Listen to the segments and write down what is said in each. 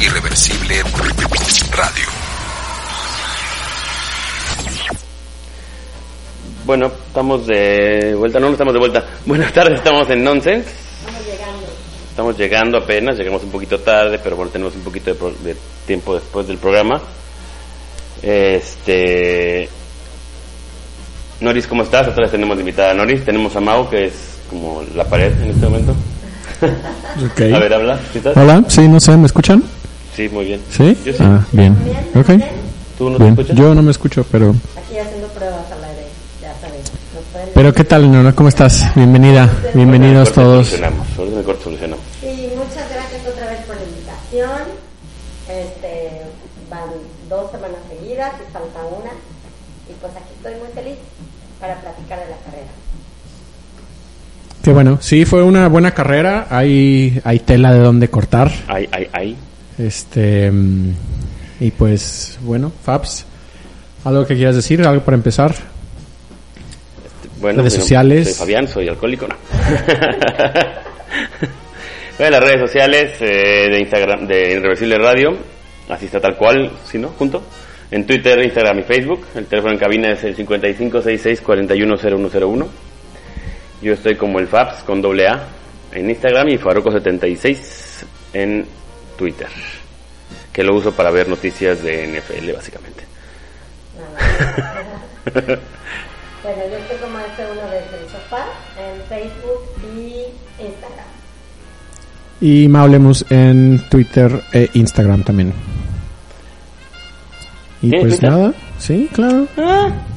Irreversible Radio. Bueno, estamos de vuelta, no, no estamos de vuelta. Buenas tardes, estamos en Nonsense. Estamos llegando. Estamos llegando apenas, llegamos un poquito tarde, pero bueno, tenemos un poquito de, pro- de tiempo después del programa. Este. Noris, ¿cómo estás? Otra vez tenemos invitada a Noris. Tenemos a Mau, que es como la pared en este momento. Ok. A ver, habla. ¿Sí estás? Hola, sí, no sé, ¿me escuchan? Sí, muy bien. ¿Sí? Yo sí. Ah, bien. Bien, Ok. ¿Tú no te Bien. escuchas? Yo no me escucho, pero... Aquí haciendo pruebas al aire, ya sabes. Pueden- Pero ¿qué tal, Nora? ¿Cómo estás? Bienvenida. Bienvenidos todos. Solucionamos. Corte solucionamos. Sí, muchas gracias otra vez por la invitación. Este, van dos semanas seguidas y falta una. Y pues aquí estoy muy feliz para platicar de la carrera. Qué bueno. Sí, fue una buena carrera. Hay, hay tela de donde cortar. Ay, ay, ay. Este... mm, Y pues, bueno, Fabs, ¿algo que quieras decir? ¿Algo para empezar? Bueno, Redes sociales. Soy Fabián, soy alcohólico, no. bueno, las redes sociales eh, de Instagram, de Irreversible Radio, así está tal cual, si no, junto. En Twitter, Instagram y Facebook. El teléfono en cabina es el 5566-410101. Yo estoy como el Fabs con doble A en Instagram y Faroco76 en Twitter. Que lo uso para ver noticias de NFL, básicamente. Nada. bueno, yo estoy como F1 desde el sofá en Facebook y Instagram. Y Maulemus en Twitter e Instagram también. Y ¿Tienes pues Twitter? nada, sí, claro. Decíamos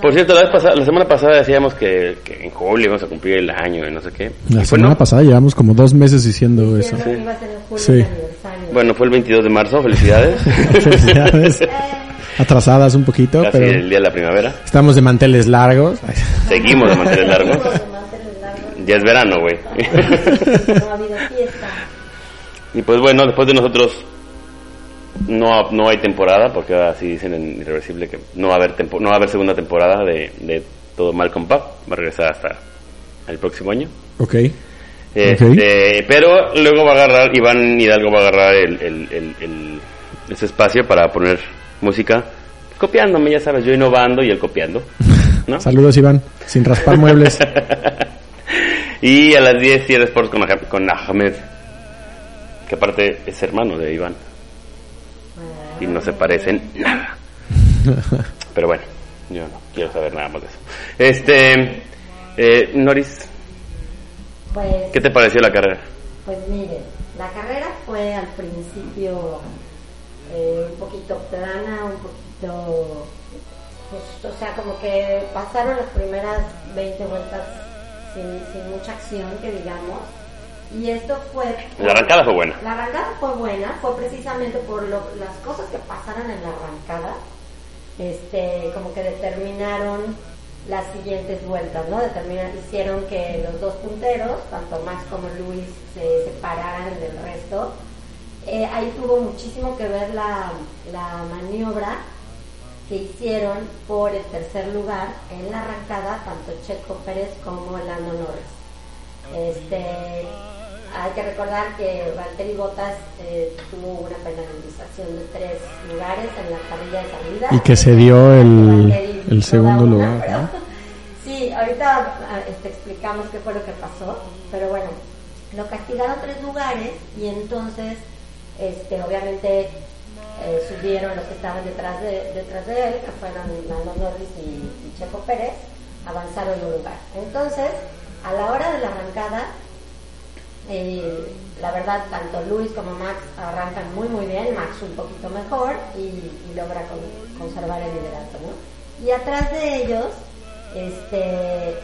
Por cierto, la, vez pasada, la semana pasada decíamos que, que en julio íbamos a cumplir el año y no sé qué. La Y semana bueno, pasada llevamos como dos meses diciendo eso. Diciendo que iba a ser en julio Sí. Bueno, fue el 22 de marzo, felicidades. Felicidades. Eh, Atrasadas un poquito, Casi pero el día de la primera. estamos de manteles largos. Ay, Seguimos de mantener largos. seguimos de manteles largos. Ya es verano, güey. No ha habido fiesta. y pues bueno, después de nosotros no, no hay temporada, porque ahora sí dicen en Irreversible que no va a haber, tempo- no va a haber segunda temporada de, de todo Malcolm Pop. Va a regresar hasta el próximo año. Ok. Este, Pero luego va a agarrar, Iván Hidalgo va a agarrar el, el, el, el- ese espacio para poner música, copiándome, ya sabes, yo innovando y él copiando. ¿no? Saludos, Iván. Sin raspar muebles. y a las 10 cierra Sports con, con Ahmed, que aparte es hermano de Iván. Y no se parecen nada. Pero bueno, yo no quiero saber nada más de eso. Este, eh, Noris, Pues, ¿qué te pareció la carrera? pues miren, la carrera fue al principio eh, un poquito plana, un poquito, pues, o sea, como que pasaron las primeras 20 vueltas sin, sin mucha acción, que digamos. Y esto fue... La arrancada fue buena. La arrancada fue buena, fue precisamente por lo- las cosas que pasaron en la arrancada, este, como que determinaron las siguientes vueltas, ¿no? Determinaron, hicieron que los dos punteros, tanto Max como Luis, se separaran del resto. Eh, ahí tuvo muchísimo que ver la, la maniobra que hicieron por el tercer lugar en la arrancada, tanto Checo Pérez como Lando Norris. Este, hay que recordar que Valtteri Bottas eh, tuvo una penalización de tres lugares en la parrilla de salida. Y que se dio el- el segundo una, lugar, pero- ¿no? Sí, ahorita ah, este, explicamos qué fue lo que pasó, pero bueno, lo castigaron tres lugares y entonces, este, obviamente eh, subieron los que estaban detrás de, detrás de él, que fueron Lando Norris y, y Checo Pérez, avanzaron un lugar. Entonces, a la hora de la arrancada, eh, la verdad, tanto Luis como Max arrancan muy muy bien, Max un poquito mejor y, y logra con- conservar el liderato, ¿no? Y atrás de ellos, este,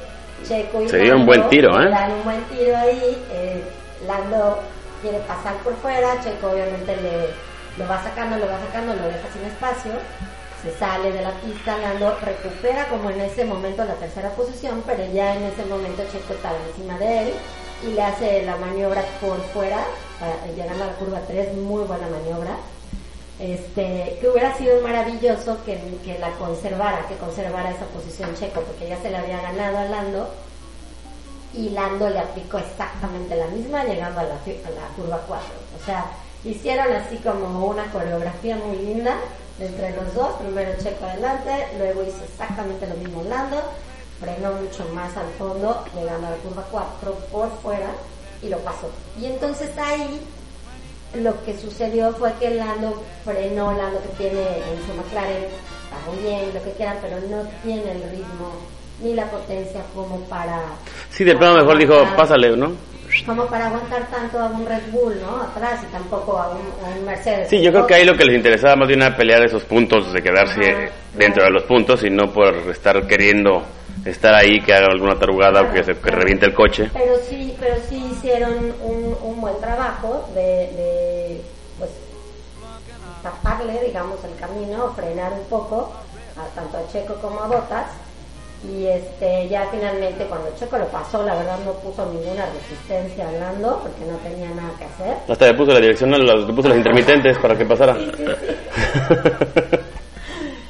Checo y Se dieron Lando buen tiro, ¿eh? dan un buen tiro ahí, eh, Lando quiere pasar por fuera, Checo obviamente le, lo va sacando, lo va sacando, lo deja sin espacio, se sale de la pista, Lando recupera como en ese momento la tercera posición, pero ya en ese momento Checo estaba encima de él y le hace la maniobra por fuera, para- llegando a la curva 3, muy buena maniobra. Este, que hubiera sido maravilloso que, que la conservara, que conservara esa posición Checo, porque ya se le había ganado a Lando y Lando le aplicó exactamente la misma llegando a la, a la curva 4. O sea, hicieron así como una coreografía muy linda entre los dos. Primero Checo adelante, luego hizo exactamente lo mismo Lando, frenó mucho más al fondo, llegando a la curva 4 por fuera y lo pasó. Y entonces ahí lo que sucedió fue que Lando frenó, Lando que tiene en su McLaren, está muy bien, lo que quieran, pero no tiene el ritmo ni la potencia como para Sí, de plano mejor dijo, pásale, ¿no? como para aguantar tanto a un Red Bull, ¿no? Atrás y tampoco a un, a un Mercedes. Sí, yo creo que ahí lo que les interesaba más bien era pelear esos puntos, de quedarse Ajá, dentro claro. de los puntos y no por estar queriendo estar ahí, que haga alguna tarugada o que se que reviente el coche. Pero sí, pero sí hicieron un, un buen trabajo de, de, pues, taparle, digamos, el camino, frenar un poco, a, tanto a Checo como a Botas. Y este, ya finalmente cuando Checo lo pasó, la verdad no puso ninguna resistencia a Lando, porque no tenía nada que hacer. Hasta le puso la dirección, los- le puso las intermitentes para que pasara. Sí, sí,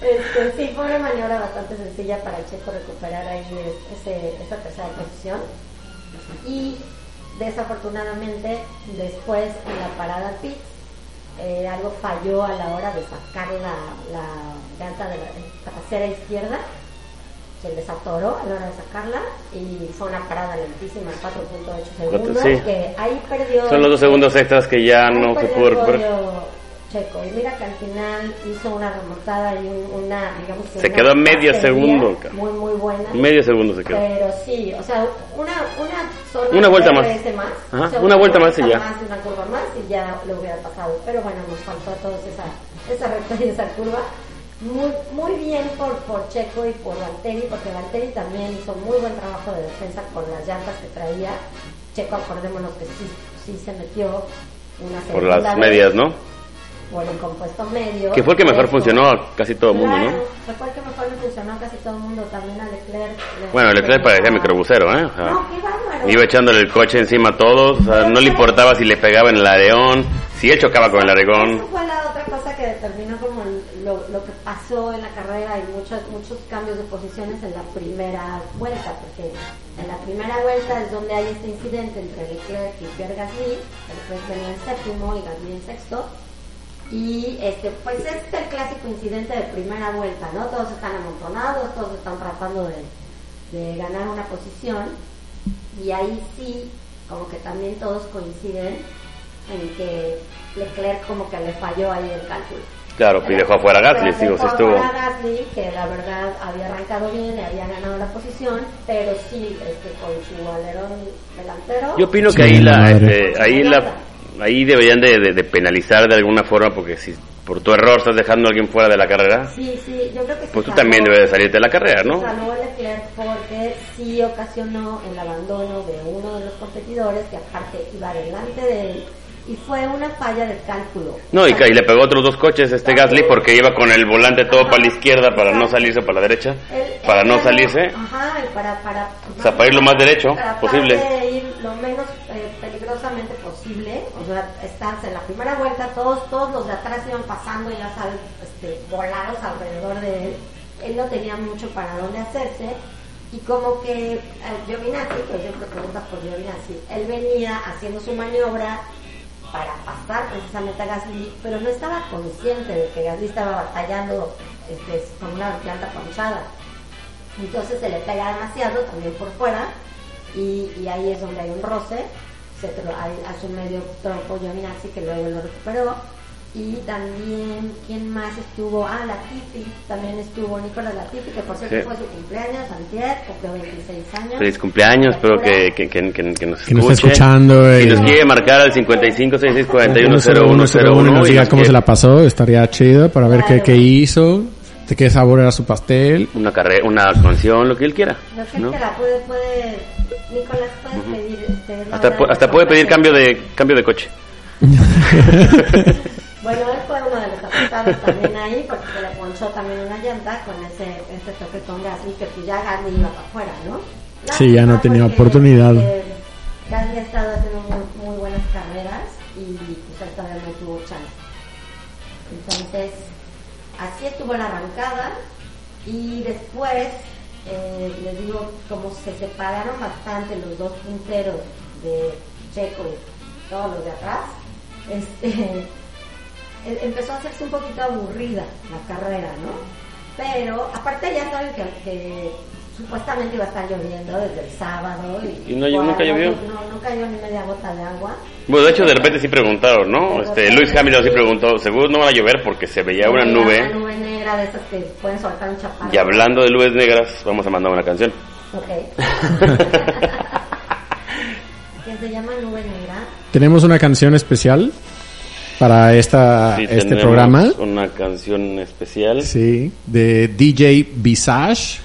Este, sí, fue una maniobra bastante sencilla para Checo recuperar ahí ese, esa tercera posición. Y desafortunadamente, después en la parada pits, eh, algo falló a la hora de sacar la, la llanta de la trasera izquierda. Se desatoró a la hora de sacarla y fue una parada lentísima, 4.8 segundos, sí. que ahí perdió... Son los dos segundos extras que ya no se pudo el recuperar. Checo. Y mira que al final hizo una remontada y un- una, digamos que Se una quedó medio segundo, Muy, muy buena. Medio segundo se quedó. Pero sí, o sea, una, una sola Una vuelta más. Más. Ajá, o sea, una vuelta más y ya. más, una curva más y ya lo hubiera pasado. Pero bueno, nos faltó a todos esa, esa recta y esa curva. Muy, muy bien por, por Checo y por Valtteri, porque Valtteri también hizo muy buen trabajo de defensa con las llantas que traía. Checo, acordémonos que sí, sí se metió una Por segunda las vez medias, ¿no? Por el compuesto medio. Que fue el que mejor funcionó a casi todo el mundo, ¿no? fue el que mejor le funcionó a casi todo el mundo, también a Leclerc. le- Bueno, Leclerc parecía Ah. microbusero, ¿eh? O sea, No, qué bárbaro. iba echándole el coche encima a todos, o sea, no le importaba si le pegaba en el areón, si él chocaba con el aregón. fue la otra cosa que determinó como lo, lo que pasó en la carrera y muchos muchos cambios de posiciones en la primera vuelta, porque en la primera vuelta es donde hay este incidente entre Leclerc y Pierre Gasly, Leclerc venía en séptimo y Gasly en sexto, y este pues es el clásico incidente de primera vuelta, ¿no? Todos están amontonados, todos están tratando de, de ganar una posición, y ahí sí, como que también todos coinciden en que Leclerc como que le falló ahí el cálculo. Claro, y dejó afuera a Gasly, digo, dejó sí estuvo. afuera a Gasly, que la verdad había arrancado bien, le había ganado la posición, pero sí, este, con su alerón delantero. Yo opino Sí, que ahí la este, ahí la, ahí deberían de, de- de penalizar de alguna forma porque si por tu error estás dejando a alguien fuera de la carrera, Sí, sí, yo creo que pues tú también debes de salirte de la carrera, ¿no? Leclerc porque sí ocasionó el abandono de uno de los competidores que aparte iba delante de él y fue una falla de cálculo. No, y, y le pegó otros dos coches este Gasly porque iba con el volante todo para la izquierda para no salirse para la derecha, Él- para él no salirse. Ajá, y para, para, O sea, para ir lo más derecho posible. de ir lo menos eh, peligrosamente posible. O sea, estás en la primera vuelta, todos todos los de atrás iban pasando, ya sabes, este, volados alrededor de él. Él no tenía mucho para dónde hacerse. Y como que eh, Giovinazzi, que siempre preguntas por Giovinazzi, él venía haciendo su maniobra para pasar precisamente a Gasly, pero no estaba consciente de que Gasly estaba batallando este, con una planta ponchada. Entonces se le pega demasiado también por fuera y, ahí es donde hay un roce. Se hay- a su medio trompo Giovinazzi que luego lo recuperó. Y también, ¿quién más estuvo? Ah, Latifi, también estuvo Nicolás Latifi, que por cierto Sí. fue su cumpleaños, antier, cumplió 26 años. Feliz cumpleaños, espero que, que, que, que- nos Que nos está escuchando. Si y- nos quiere marcar al 55 66 41 10101 y nos diga cómo se la pasó, estaría chido para ver qué, Claro. qué hizo. Este, ¿qué sabor era su pastel? Una carrera, una canción, lo que él quiera. Lo que ¿no? quiera, puede, puede, Nicolás, puedes pedir, este, Hasta, de hasta puede pedir cambio de cambio de coche. Bueno, él fue uno de los afectados también ahí porque se le ponchó también una llanta con ese, ese toque con Gasly que pues ya Gasly iba para afuera, ¿no? Sí, ya no tenía oportunidad. eh, Gasly ha estado haciendo muy, muy buenas carreras y pues él todavía no tuvo chance. Entonces, así estuvo la arrancada y después, eh, les digo, como se separaron bastante los dos punteros de Checo y todos los de atrás, este, empezó a hacerse un poquito aburrida la carrera, ¿no? Pero aparte ya saben que, que supuestamente iba a estar lloviendo desde el sábado y, ¿Y no nunca llovió? No, no cayó ni media gota de agua. Bueno, de hecho, de repente sí preguntaron, ¿no? Este, Luis Hamilton sí preguntó, seguro no van a llover porque se veía una Una nube. nube negra de esas que pueden soltar un chaparro. Y hablando de nubes negras, vamos a mandar una canción. Ok. que se llama Nube Negra. Tenemos una canción especial para esta, Sí, este programa. Una canción especial. Sí, de DJ Visage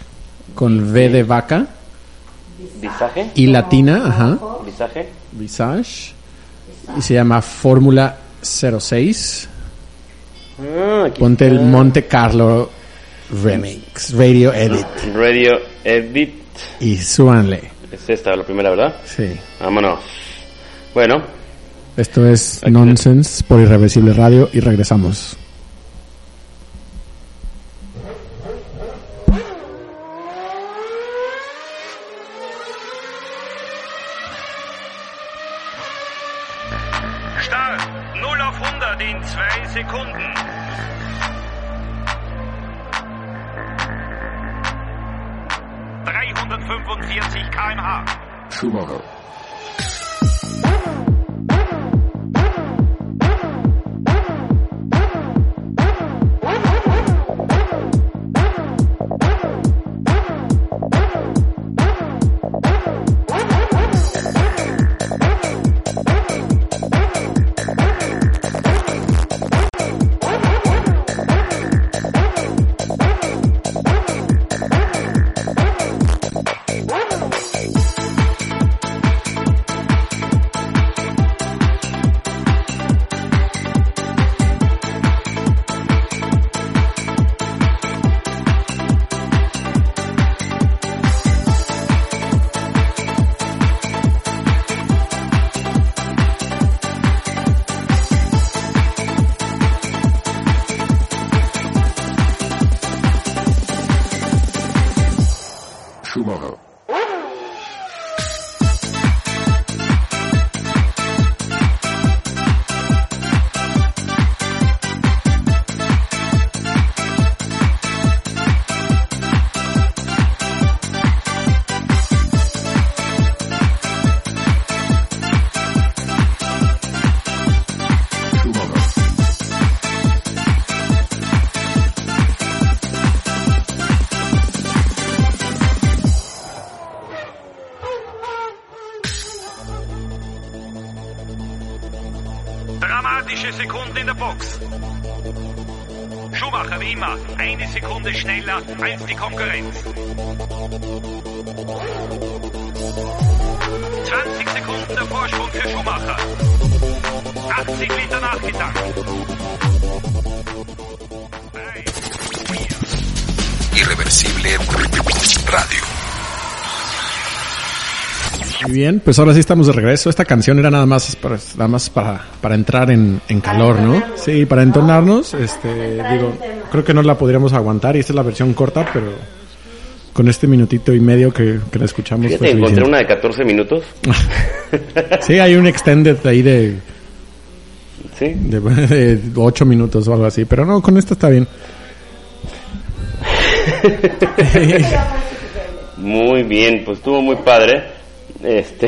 con V de vaca ¿Visaje? y latina, ajá. ¿Visaje? Visage. Y se llama Fórmula 06. Ah, Ponte el. Monte Carlo Remix, Radio Edit. Radio Edit. Y súbanle. Es esta la primera, ¿verdad? Sí. Vámonos. Bueno, Esto es Nonsense por Irreversible Radio y regresamos. Sekunde schneller als die Konkurrenz. 20 Sekunden der Vorsprung für Schumacher. 80 Liter nachgetankt. Drei, vier, Irreversible Radio. Muy bien, pues ahora sí estamos de regreso. Esta canción era nada más para, nada más para, para entrar en, en calor, ¿no? Sí, para entonarnos. Este, digo, creo que no la podríamos aguantar y esta es la versión corta, pero con este minutito y medio que, que la escuchamos fíjate, encontré una de 14 minutos. Sí, hay un extended ahí de, Sí. de, de 8 minutos o algo así, pero no, con esta está bien. Muy bien, pues estuvo muy padre. Este.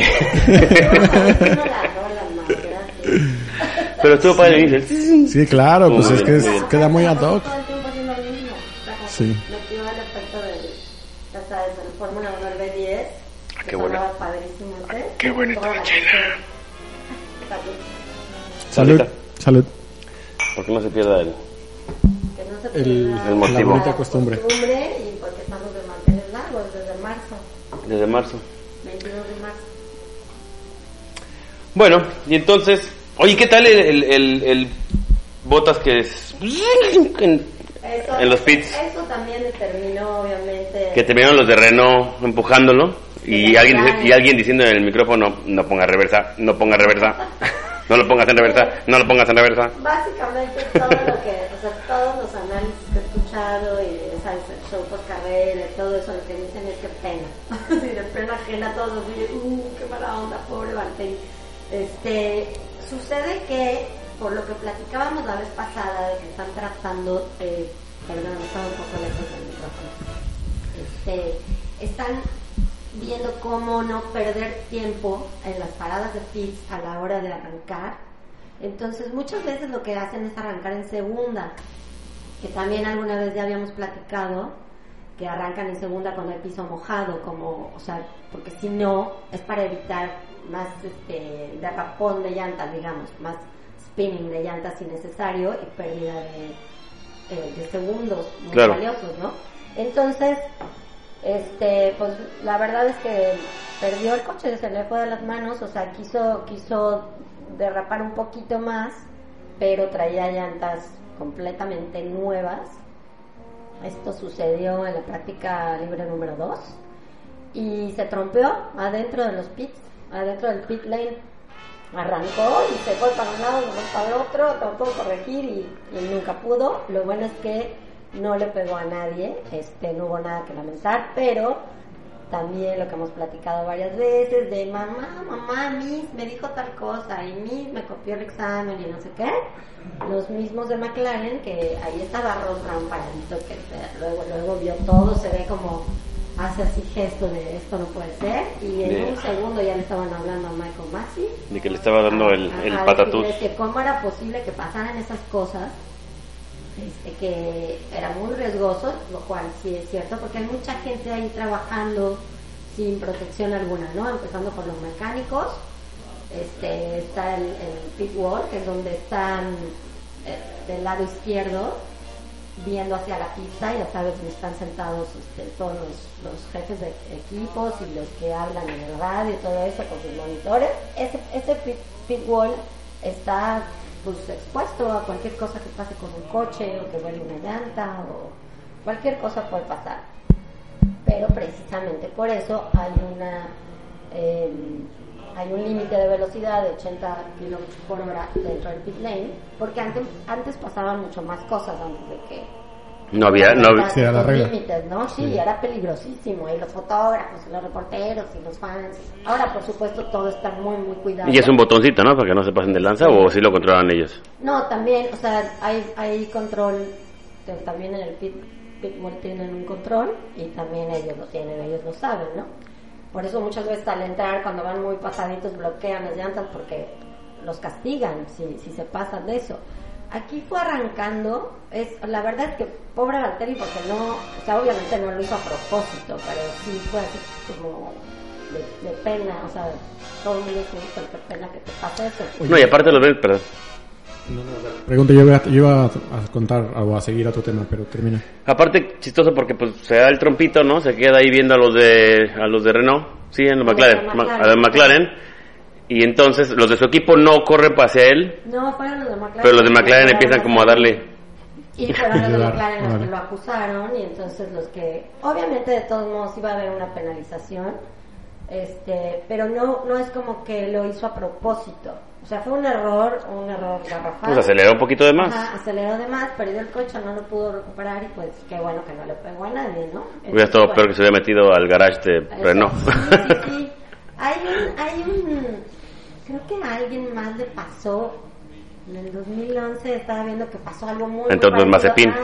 Pero estuvo padre, dice. Sí, claro, pues Muy es bien, que es- queda muy ad hoc. Sí. Metió el efecto del, ya sabes, del Fórmula 1 del B10. Ah, qué que buena. sonaba padrísimo ese. Qué buena Toda la. Salud. Salud, salud. Porque no se pierda el. Que no se el, El motivo. la costumbre. costumbre y porque estamos de manteles largos desde marzo, Desde marzo. 22 de marzo. Bueno, y entonces, oye, ¿qué tal el, el, el, el botas que es Eso, en los pits? Eso también determinó, obviamente. Que terminaron los de Renault empujándolo y alguien y alguien diciendo en el micrófono no ponga reversa, no ponga reversa, no lo pongas en reversa, no lo pongas en reversa. Básicamente todo lo que, o sea, todos los análisis que he escuchado y sabes, el show por carrera y todo eso, lo que dicen es que pena. Así de pena ajena, todos así, uh, qué mala onda, pobre Valtteri. Este, sucede que, por lo que platicábamos la vez pasada, de que están tratando, eh, perdón, estaba un poco lejos del micrófono, este, están viendo cómo no perder tiempo en las paradas de pits a la hora de arrancar. Entonces muchas veces lo que hacen es arrancar en segunda, que también alguna vez ya habíamos platicado, que arrancan en segunda con el piso mojado, como, o sea, porque si no, es para evitar más este, derrapón de llantas, digamos, más spinning de llantas innecesario y pérdida de, eh, de segundos muy Claro. valiosos, ¿no? Entonces, este, pues la verdad es que perdió el coche, se le fue de las manos, o sea, quiso, quiso derrapar un poquito más, pero traía llantas completamente nuevas. Esto sucedió en la práctica libre número 2 y se trompeó adentro de los pits, adentro del pit lane. Arrancó y se fue para un lado, luego para el otro, trató de corregir y, nunca pudo. Lo bueno es que no le pegó a nadie, este, no hubo nada que lamentar, pero también lo que hemos platicado varias veces de mamá, mamá, Miss me dijo tal cosa y Miss me copió el examen y no sé qué. Los mismos de McLaren, que ahí estaba Ross Brown paradito, que se- luego, luego vio todo, se ve como hace así gesto de esto no puede ser y en un segundo ya le estaban hablando a Michael Massey De que le estaba dando el, el patatús. que cómo era posible que pasaran esas cosas, este, que era muy riesgoso, lo cual sí es cierto, porque hay mucha gente ahí trabajando sin protección alguna, ¿no? Empezando por los mecánicos, este, está el, el pit wall, que es donde están eh, del lado izquierdo, viendo hacia la pista, ya sabes, están sentados este, todos los, los jefes de equipos y los que hablan en el radio y todo eso con sus monitores. Ese, ese pit, pit wall está pues expuesto a cualquier cosa que pase con un coche o que vuele una llanta o cualquier cosa puede pasar. Pero precisamente por eso hay una eh, hay un límite de velocidad de 80 kilómetros por hora dentro del pit lane, porque antes, antes pasaban mucho más cosas antes de que No había, no había- Sí, la regla. límites, ¿no? Sí, y era peligrosísimo. Y los fotógrafos, y los reporteros, y los fans. Ahora, por supuesto, todo está muy, muy cuidado. Y es un botoncito, ¿no? Para que no se pasen de lanza o si lo controlan ellos. No, también, o sea, hay, hay control, que también en el pit, pitbull tienen un control y también ellos lo tienen, ellos lo saben, ¿no? Por eso muchas veces al entrar, cuando van muy pasaditos, bloquean las llantas porque los castigan si, si se pasan de eso. Aquí fue arrancando, es la verdad es que pobre Valtteri porque no, o sea, obviamente no lo hizo a propósito, pero sí fue así como de, pena, o sea, todo el mundo dice, qué pena que te pase eso. No, y aparte lo ven, perdón. Pregunta, yo iba, a, yo iba a contar o a seguir a tu tema, pero termina. Aparte, chistoso porque pues se da el trompito, ¿no? Se queda ahí viendo a los de a los de Renault, sí, en los A los de McLaren, McLaren. Ma- a los McLaren. Y entonces los de su equipo no corren hacia él, No, fueron los de McLaren. pero los de McLaren empiezan como a darle Y fueron los de McLaren los vale. que lo acusaron y entonces los que... Obviamente de todos modos iba a haber una penalización, este, pero no, no es como que lo hizo a propósito. O sea, fue un error, un error garrafal. pues aceleró un poquito de más. Ajá, aceleró de más, perdió el coche, no lo pudo recuperar y pues qué bueno que no le pegó a nadie, ¿no? Hubiera estado Entonces, peor que se hubiera metido al garage de eso, Renault. Sí, sí, sí. Hay un, hay un, creo que a alguien más le pasó, en el 2011 estaba viendo que pasó algo muy Entonces, muy. Mazepin. Ah,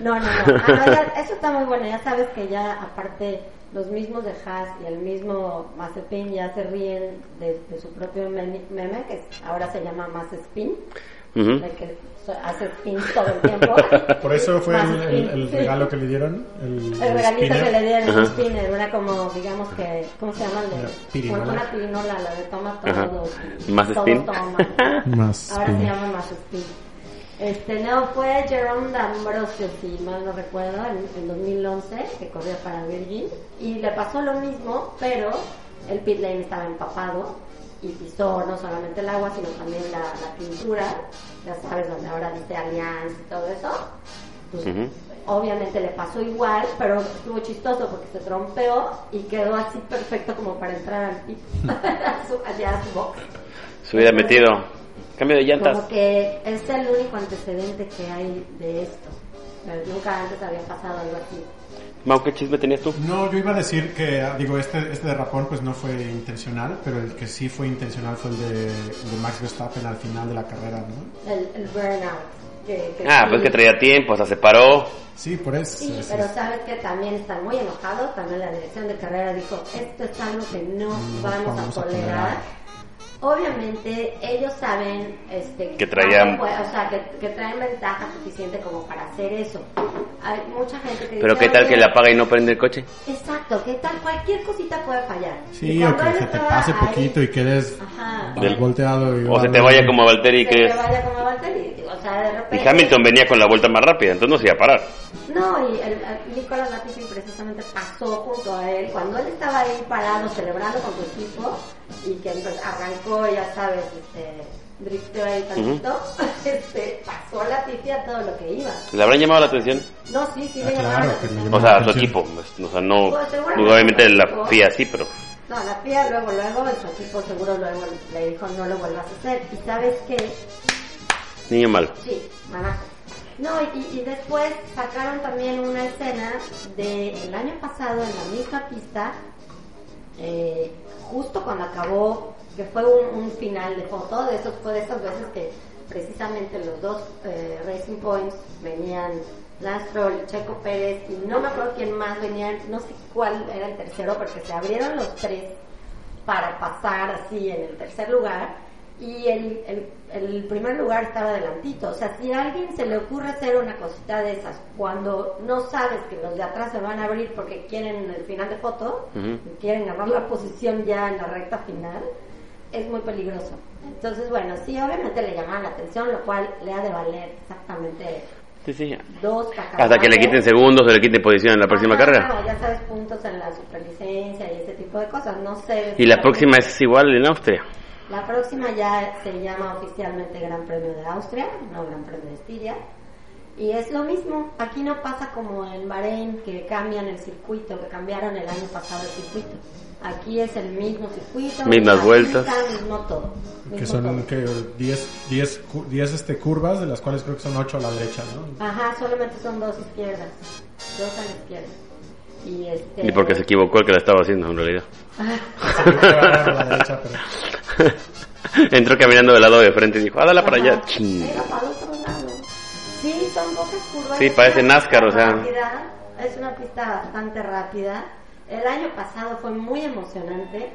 no, no, no, Ah, ya- eso está muy bueno, ya sabes que ya aparte los mismos de Haas y el mismo Mazepin ya se ríen de, de su propio meme, meme, que ahora se llama Mazepin, Ujú. de que so- hace spins todo el tiempo. Por eso fue el, el- el regalo que le dieron. El, El regalito spinner. que le dieron un spinner, una como, digamos que, ¿cómo se llama? El Una de, pirinola. Una pirinola, la de toma todos. Más todos spin. toman. Más Ahora se spin. llama más spin. Este, no, fue Jerome D'Ambrosio, si mal no recuerdo, en, en 2011, que corría para Virgin. Y le pasó lo mismo, pero el pit lane estaba empapado y pisó no solamente el agua, sino también la, la pintura, ya sabes, donde ahora dice Allianz y todo eso. Pues. Obviamente le pasó igual, pero estuvo chistoso porque se trompeó y quedó así perfecto como para entrar al pit, allá a su box. Se hubiera metido. Cambio de llantas. Como que es el único antecedente que hay de esto. Nunca antes había pasado algo así. Mau, ¿qué chisme tenías tú? No, yo iba a decir que, digo, este, este derrapón pues no fue intencional, pero el que sí fue intencional fue el de, de Max Verstappen al final de la carrera, ¿no? El, el burnout. Que, que Ah, sí. pues que traía tiempo, o sea, se paró. Sí, por eso. Sí, es- pero es- sabes que también están muy enojados. También la dirección de carrera dijo: Esto es algo que no, vamos, vamos a a tolerar. Obviamente, ellos saben este, Que traían- o sea, que, que traen ventaja suficiente como para hacer eso. Hay mucha gente que Pero dice, ¿qué tal que "Oye, le apaga y no prende el coche? Exacto, ¿qué tal? Cualquier cosita puede fallar. Y Sí, o que se te pase ahí- poquito y quedes Ajá. Del- volteado. Y O se te vaya como a Valtteri Se que vaya como Valtteri, o sea, de Y repente... Hamilton venía con la vuelta más rápida, entonces no se iba a parar. No, y el, el Nicolás Latifi precisamente pasó junto a él cuando él estaba ahí parado celebrando con su equipo y que pues, arrancó, ya sabes, este, drifteó ahí tantito, este, pasó a todo lo que iba. ¿Le habrán llamado la atención? No, sí, sí, Ah, le claro, llamaron la atención. llamaron. O sea, a su equipo. pues, O sea, no. Pues, seguramente Obviamente la. FIA sí, pero. No, la FIA luego, luego, en su equipo seguro luego le dijo no lo vuelvas a hacer. Y sabes qué, Niño malo. Sí, manazo. No, y, y después sacaron también una escena de el año pasado en la misma pista, eh, justo cuando acabó, que fue un, final de foto, de esos fue de esas veces que precisamente los dos eh, Racing Points venían Lance Checo Pérez y no me acuerdo quién más venían, no sé cuál era el tercero, porque se abrieron los tres para pasar así en el tercer lugar y el, el, el primer lugar estaba adelantito. O sea, si a alguien se le ocurre hacer una cosita de esas cuando no sabes que los de atrás se van a abrir porque quieren el final de foto, y quieren ganar la posición ya en la recta final, es muy peligroso. Entonces, bueno, sí, obviamente le llaman la atención, lo cual le ha de valer exactamente Sí, sí. dos Hasta que le quiten segundos o le quiten posición en la próxima carrera. no, ya sabes, puntos en la superlicencia y ese tipo de cosas. No sé. Y la próxima es igual en Austria. La próxima ya se llama oficialmente Gran Premio de Austria, no Gran Premio de Estiria. Y es lo mismo, aquí no pasa como en Bahrein que cambian el circuito, que cambiaron el año pasado el circuito. Aquí es el mismo circuito, Mismas misma vueltas. pista, mismo todo. Que mismo son que 10, 10, cu- 10 este, curvas, de las cuales creo que son 8 a la derecha, ¿no? Ajá, solamente son dos izquierdas, dos a la izquierda. Y, este... Y porque se equivocó el que la estaba haciendo en realidad. Entró caminando del lado de frente y dijo, ah, dale para allá. Sí, son pocas curvas. Sí, parece NASCAR, o sea. rápida, es una pista bastante rápida. El año pasado fue muy emocionante.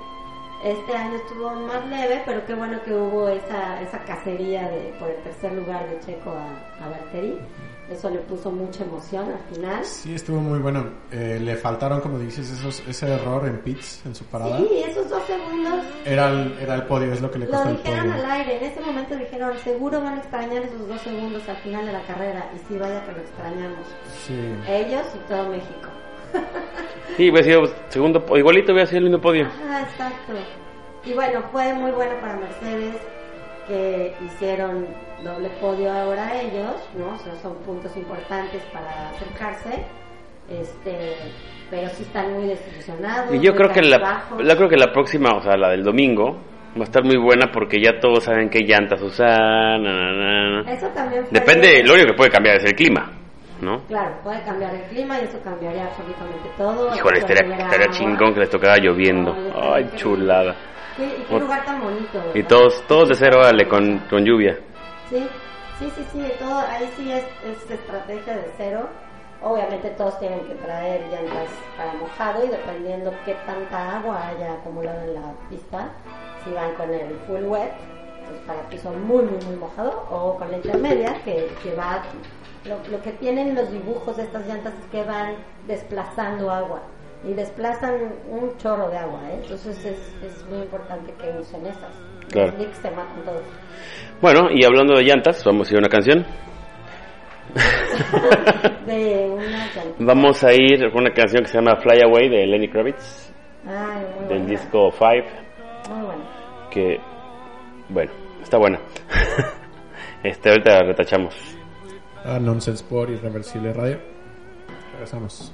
Este año estuvo más leve, pero qué bueno que hubo esa, esa cacería de, por el tercer lugar de Checo a, a Valtteri. Eso le puso mucha emoción al final. Sí, estuvo muy bueno. Eh, le faltaron, como dices, esos, ese error en pits, en su parada. Sí, esos dos segundos Era, el, era el podio, es lo que le Lo costó el dijeron al aire, en ese momento dijeron, seguro van a extrañar esos dos segundos al final de la carrera, y sí, vaya que lo extrañamos. Sí. Ellos y todo México. Sí, hubiera sido segundo, po- igualito hubiera sido el mismo podio. Ajá, exacto. Y bueno, fue muy bueno para Mercedes que hicieron doble podio ahora ellos, ¿no? O sea, son puntos importantes para acercarse. Este, pero sí están muy desilusionados. Y yo creo que la, yo creo que la próxima, o sea, la del domingo, va a estar muy buena porque ya todos saben qué llantas usar. Eso también Depende, lo único que puede cambiar es el clima, ¿no? Claro, puede cambiar el clima y eso cambiaría absolutamente todo. Híjole, estaría, estaría chingón que les tocara lloviendo. Ay, estaría Ay, chulada. Sí, y qué lugar tan bonito. Y ¿verdad? todos, todos de cero, vale, con, con lluvia. Sí, sí, sí, sí, todo, ahí sí es, es estrategia de cero. Obviamente todos tienen que traer llantas para mojado y dependiendo qué tanta agua haya acumulado en la pista, si van con el full wet, pues para piso muy, muy, muy mojado, o con la intermedia, que, que va, lo, que tienen los dibujos de estas llantas es que van desplazando agua y desplazan un chorro de agua, ¿eh? entonces es, es muy importante que usen esas. Claro. Los leaks se matan todos. Bueno, y hablando de llantas, vamos a ir a una canción. de una can- Vamos a ir con una canción que se llama Fly Away de Lenny Kravitz, Ay, muy del buena. disco 5, Muy buena. que, bueno, está buena. este, ahorita la retachamos. A Nonsense por Irreversible Radio. Regresamos.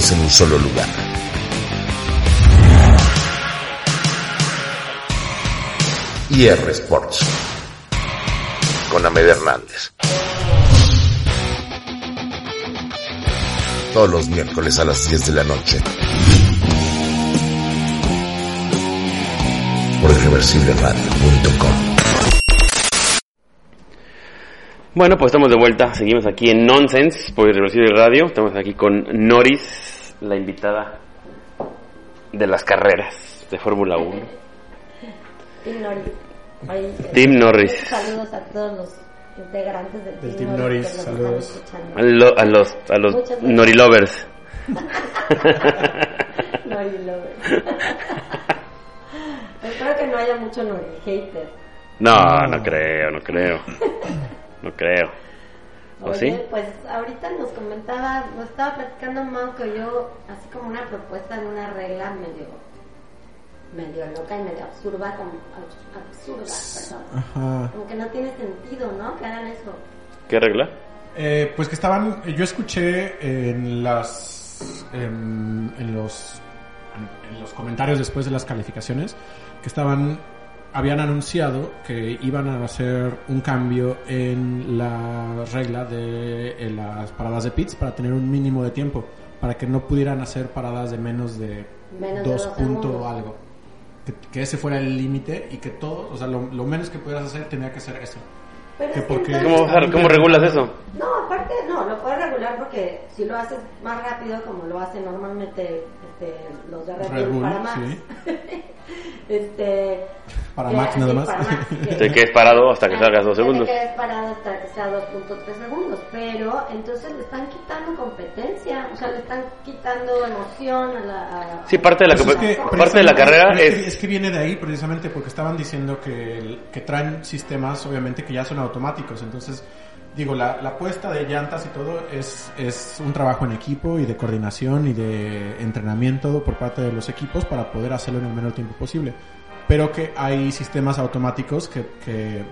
En un solo lugar. IR Sports. Con Ahmed Hernández. Todos los miércoles a las 10 de la noche. Por irreversibleradio.com. Bueno, pues estamos de vuelta. Seguimos aquí en Nonsense por Irreversible Radio. Estamos aquí con Noris, la invitada de las carreras de Fórmula 1. Team Norris. Ahí, Team Norris. Saludos a todos los integrantes del, Del Team Team Norris. Norris, saludos. A, lo- a los, a los. Norilovers. Nori Lovers. Espero que no haya mucho no hater. No, no creo, no creo. No creo. ¿O Oye, sí? pues ahorita nos comentaba, nos estaba platicando Mau que yo, así como una propuesta de una regla medio, medio loca y medio absurda, como abs- absurda, perdón. Ajá. Como que no tiene sentido, ¿no? Que hagan eso. ¿Qué regla? Eh, pues que estaban, yo escuché en las, en, en los, en los comentarios después de las calificaciones que estaban, habían anunciado que iban a hacer un cambio en la regla de en las paradas de pits para tener un mínimo de tiempo, para que no pudieran hacer paradas de menos de Menos dos dos punto segundos. algo. Que, que ese fuera el límite y que todo, o sea, lo, lo menos que pudieras hacer tenía que ser eso. Pero Que es porque- entonces- ¿Cómo, cómo regulas eso? No, aparte no, lo puedes regular porque si lo haces más rápido como lo hacen normalmente este, los de Red, Red Bull Bull, para Max. sí. este, Para Max nada más. para Max, que- Te quedes parado hasta que Ah, salgas dos segundos. Te quedes parado hasta que sea 2.3 segundos, pero entonces le están quitando competencia, o sea, le están quitando emoción a la... a- Sí, parte de la, Pues es que parte de la precisamente- carrera es, que, es... es que viene de ahí precisamente porque estaban diciendo que, que traen sistemas obviamente que ya son automáticos entonces digo la, la puesta de llantas y todo es, es un trabajo en equipo y de coordinación y de entrenamiento por parte de los equipos para poder hacerlo en el menor tiempo posible pero que hay sistemas automáticos que, que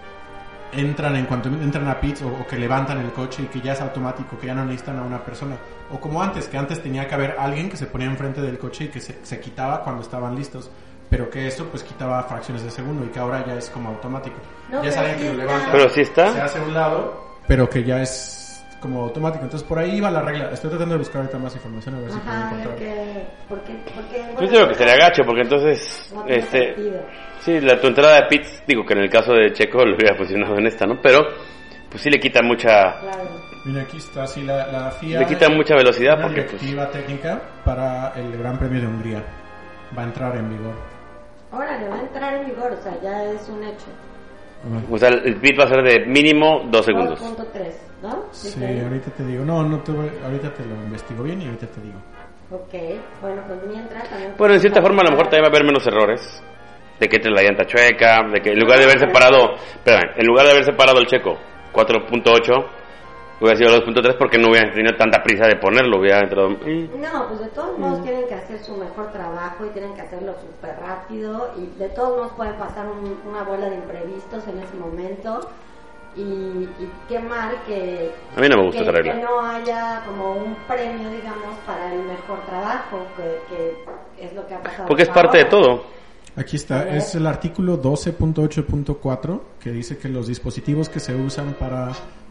entran en cuanto entran a pits o, o que levantan el coche y que ya es automático, que ya no necesitan a una persona. O como antes, que antes tenía que haber alguien que se ponía enfrente del coche y que se, se quitaba cuando estaban listos. Pero que eso pues quitaba fracciones de segundo y que ahora ya es como automático. No, ya es pero alguien sí que lo está. levanta, Pero sí está. se hace a un lado, pero que ya es como automático. Entonces por ahí va la regla. Estoy tratando de buscar ahorita más información a ver si puedo Ajá, encontrar. Porque, porque, Yo bueno, digo que sería gacho, porque entonces... No tiene este sentido. Sí, la, tu entrada de pits, digo que en el caso de Checo lo hubiera funcionado en esta, ¿no? Pero, pues sí le quita mucha... Claro. Mira, aquí está, sí, la, la FIA... Le quita mucha velocidad una porque, pues... directiva técnica para el Gran Premio de Hungría. Va a entrar en vigor. Órale, va a entrar en vigor, o sea, ya es un hecho. O sea, el pit va a ser de mínimo dos segundos. 2.3, ¿no? Sí, te- ahorita te digo. No, no te voy- ahorita te lo investigo bien y ahorita te digo. Ok, bueno, pues mientras también... Bueno, en cierta forma a lo mejor también va a haber menos errores. De que entre la llanta chueca, de que en lugar de haber separado... Espérame, en lugar de haber separado el Checo 4.8, hubiera sido 2.3 porque no hubiera tenido tanta prisa de ponerlo, hubiera entrado... mm. No, pues de todos Mm. modos tienen que hacer su mejor trabajo y tienen que hacerlo súper rápido y de todos modos pueden pasar un- una bola de imprevistos en ese momento y, y qué mal que, A mí no me gusta que, esa regla. que no haya como un premio, digamos, para el mejor trabajo, que, que es lo que ha pasado. Porque es parte de todo. Aquí está, es el artículo 12.8.4 que dice que los dispositivos que se usan para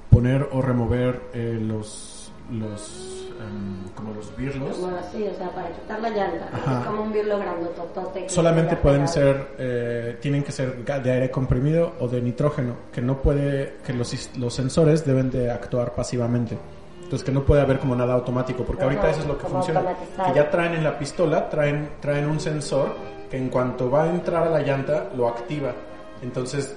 poner o remover eh, los, los em, como los birlos Como así, o sea, para quitar la llanta, Ajá. es como un birlo grandototote. solamente pueden ser, eh, tienen que ser de aire comprimido o de nitrógeno, que no puede, que los, los sensores deben de actuar pasivamente. Entonces que no puede haber como nada automático, porque Ajá, ahorita eso es lo que funciona. Que ya traen en la pistola, traen, traen un sensor que en cuanto va a entrar a la llanta, lo activa. Entonces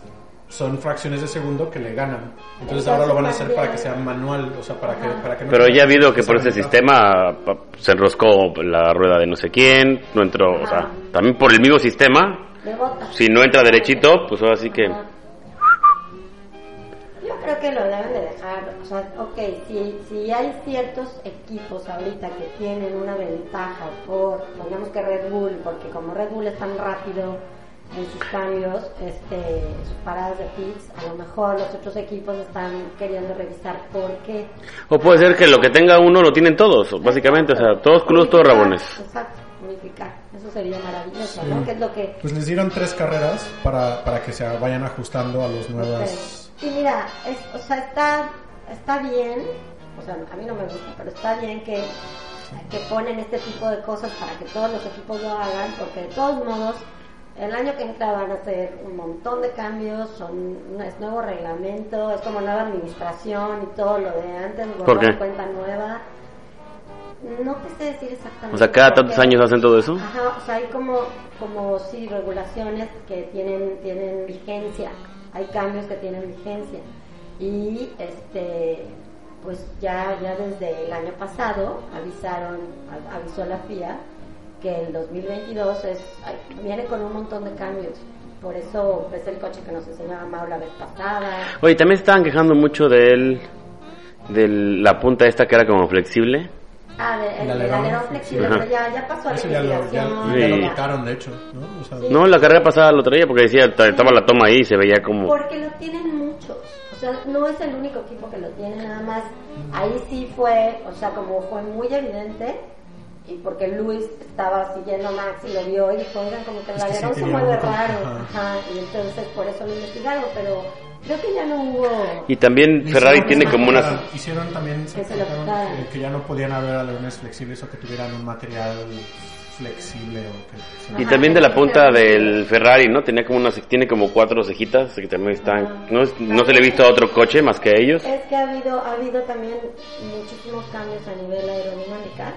son fracciones de segundo que le ganan. Entonces ahora lo van a hacer para que sea manual, o sea, para que, para que no Pero ya ha habido que por ese sistema se enroscó la rueda de no sé quién, no entró, o sea, también por el mismo sistema, si no entra derechito, pues ahora sí que... Ajá. Yo creo que lo deben de dejar, o sea, ok, si, si hay ciertos equipos ahorita que tienen una ventaja por, pongamos que Red Bull, porque como Red Bull es tan rápido en sus cambios, este, sus paradas de pits, a lo mejor los otros equipos están queriendo revisar por qué. O puede ser que lo que tenga uno lo tienen todos, básicamente, o sea, todos crudos, todos rabones. Exacto, unificar, eso sería maravilloso, ¿no? Que es lo que Pues les dieron tres carreras para, para que se vayan ajustando a los nuevas... Y mira, es, o sea, está, está bien, o sea, a mí no me gusta, pero está bien que, que ponen este tipo de cosas para que todos los equipos lo hagan, porque de todos modos, el año que entra van a hacer un montón de cambios, son, es nuevo reglamento, es como nueva administración y todo lo de antes, ¿Por borrón, cuenta nueva. No te sé decir exactamente. O sea, cada tantos años hacen todo eso. Ajá, o sea, hay como, como sí, regulaciones que tienen, tienen vigencia, hay cambios que tienen vigencia. Y este, pues ya, ya desde el año pasado avisaron, avisó la FIA que el 2022 es, ay, viene con un montón de cambios. Por eso es el coche que nos enseñaba Mau la vez pasada. Oye, también estaban quejando mucho de él, de la punta esta que era como flexible. Ah, de, el, El alerón flexible, Ajá. pero ya, ya pasó a la ya lo, ya, ya lo Sí. quitaron, de hecho. ¿no? O sea, No, la carrera pasada lo traía porque decía, estaba la toma ahí y se veía como... Porque lo tienen muchos. O sea, no es el único equipo que lo tiene, nada más. Ahí sí fue, o sea, como fue muy evidente. Y porque Luis estaba siguiendo a Max y lo vio y dijo, oigan, como que el Es que sí alerón se mueve raro. ajá. Ajá. Y entonces por eso lo investigaron, pero creo que ya no hubo. Y también Ferrari Hicieron tiene como unas... Hicieron también se Que eh, que ya no podían haber alerones flexibles o que tuvieran un material flexible o que... se- Y Ajá, también de la punta del Ferrari, ¿no? Tenía como unas, tiene como cuatro cejitas que también están, no, es- no se le he visto a otro coche más que a ellos. Es que ha habido, ha habido también muchísimos cambios a nivel aerodinámica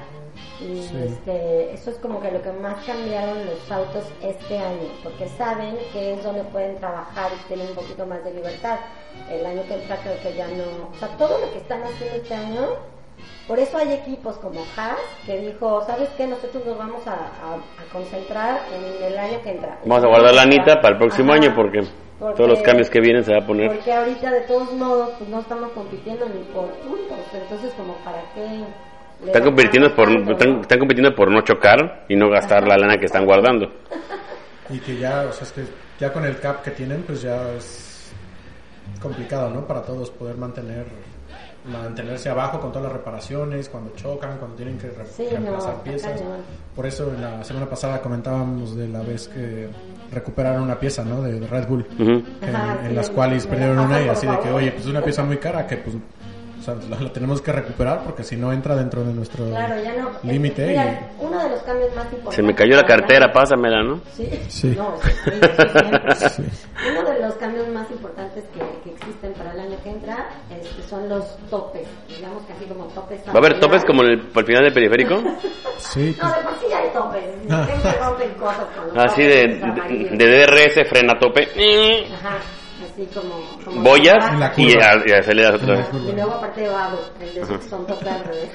y Sí. este, eso es como que lo que más cambiaron los autos este año, porque saben que es donde pueden trabajar y tienen un poquito más de libertad. El año que entra creo que ya no, o sea, todo lo que están haciendo este año, por eso hay equipos como Haas que dijo, ¿sabes qué? Nosotros nos vamos a, a- a concentrar en el año que entra. Vamos a guardar la anita para el próximo Ajá. año porque, Porque- todos los cambios que vienen se va a poner. Porque ahorita de todos modos pues no estamos compitiendo ni por puntos, entonces como para qué... Están compitiendo por, están, ¿no? están compitiendo por no chocar y no gastar la lana que están guardando. Y que ya, o sea, es que ya con el cap que tienen, pues ya es complicado, ¿no? Para todos poder mantener mantenerse abajo con todas las reparaciones, cuando chocan, cuando tienen que re- Sí, reemplazar no, piezas. Por eso en la semana pasada comentábamos de la vez que recuperaron una pieza, ¿no? De, de Red Bull. En, Ajá, en sí, las cuales perdieron una y así de que, oye, pues es una pieza muy cara que pues o sea, la, la tenemos que recuperar porque si no entra dentro de nuestro Claro, ya no. límite. Mira, y- uno de los cambios más importantes. Se me cayó la cartera, pásamela, ¿no? Sí, Sí. No, sí, sí. Uno de los cambios más importantes que, que existen para el año que entra este, son los topes, digamos que así como topes. ¿Va a haber topes como el, por el final del periférico? Sí, No, de por sí ya hay topes. Siempre rompen cosas con los Así topes, de, los amarillos. de, de DRS, frena tope. Ajá, así como. como Boyas y, a- y aceleras otra vez. Y luego aparte va el de son topes al revés.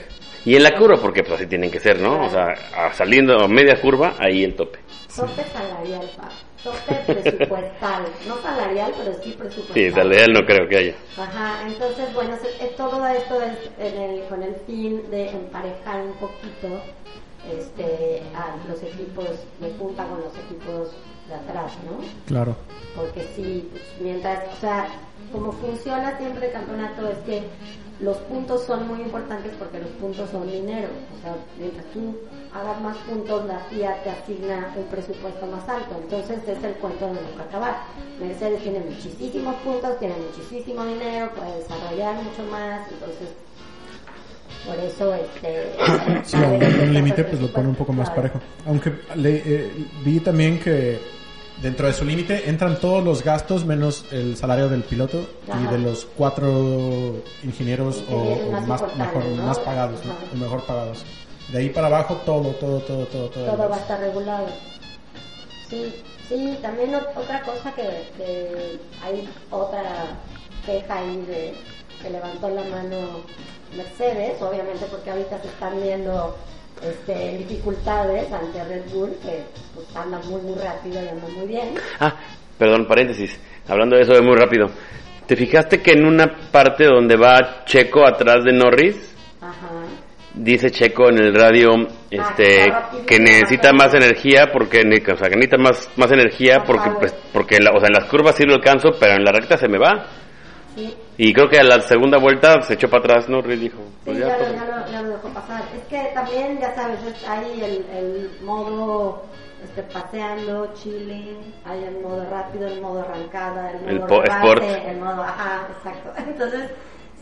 Y en la curva, porque pues así tienen que ser, ¿no? O sea, a- saliendo a media curva, ahí el tope. Tope salarial, pa. Tope presupuestal. No salarial, pero sí presupuestal. Sí, salarial no creo que haya. Ajá, entonces, bueno, eh, todo esto es en el- con el fin de emparejar un poquito este, a los equipos de punta con los equipos de atrás, ¿no? claro. Porque sí, pues, mientras, o sea, como funciona siempre el campeonato es que los puntos son muy importantes porque los puntos son dinero. O sea, mientras tú hagas más puntos, la FIA te asigna un presupuesto más alto. Entonces es el cuento de nunca acabar. Mercedes tiene muchísimos puntos, tiene muchísimo dinero, puede desarrollar mucho más. Entonces, por eso, este. Sí, un, límite pues lo pone un poco más parejo. Aunque le, eh, vi también que dentro de su límite entran todos los gastos menos el salario del piloto y de los cuatro ingenieros o, más más, mejor, ¿no? más pagados, ¿no? O mejor pagados. De ahí para abajo todo, todo, todo, todo, todo. todo va a estar regulado. Sí, sí, también ot- otra cosa que, que hay otra queja ahí de que levantó la mano Mercedes, obviamente porque ahorita se están viendo este, dificultades ante Red Bull, que pues, anda muy muy rápido y anda muy bien. Ah, perdón, paréntesis. Hablando de eso de muy rápido. ¿Te fijaste que en una parte donde va Checo atrás de Norris, Ajá. dice Checo en el radio este está rápido, que necesita más energía porque o sea, que necesita más más energía porque pues porque en la- o sea, en las curvas sí lo alcanzo, pero en la recta se me va. Sí, Y creo que a la segunda vuelta se echó para atrás Norris dijo, Sí, pues ya, ya, lo, pues, ya, lo, ya lo dejó pasar. Es que también, ya sabes, es ahí el, el modo este, paseando, chilling, hay el modo rápido, el modo arrancada, el modo El sport. el modo, ajá, exacto. Entonces,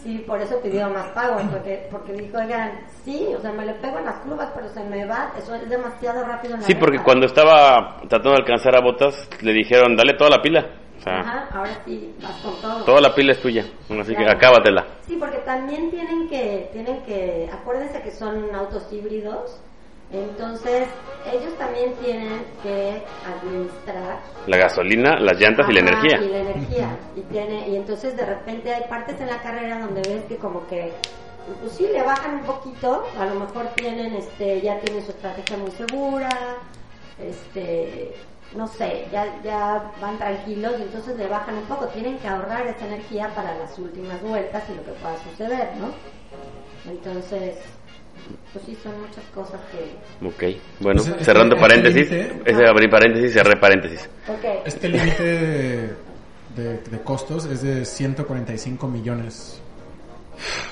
sí, por eso pidió más power, porque, porque dijo, oigan, sí, o sea, me le pego en las curvas, pero se me va, eso es demasiado rápido en la Sí, porque cuando estaba tratando de alcanzar a Botas le dijeron, "Dale toda la pila." Sea, Ajá, ahora sí, vas con todo. toda la pila es tuya, así que acábatela. Sí, porque también tienen que, tienen que, acuérdense que son autos híbridos, entonces ellos también tienen que administrar La gasolina, las llantas y la energía. Y la energía. Y, tiene, y entonces de repente hay partes en la carrera donde ves que como que pues sí, le bajan un poquito, a lo mejor tienen, este, ya tienen su estrategia muy segura, este, no sé, ya, ya van tranquilos y entonces le bajan un poco, tienen que ahorrar esa energía para las últimas vueltas y lo que pueda suceder, ¿no? Entonces, pues sí, son muchas cosas que... Ok, bueno, Pues, este- cerrando este paréntesis, límite- ese abrí paréntesis, cerré paréntesis. Ok, Este límite de, de- de costos es de 145 millones.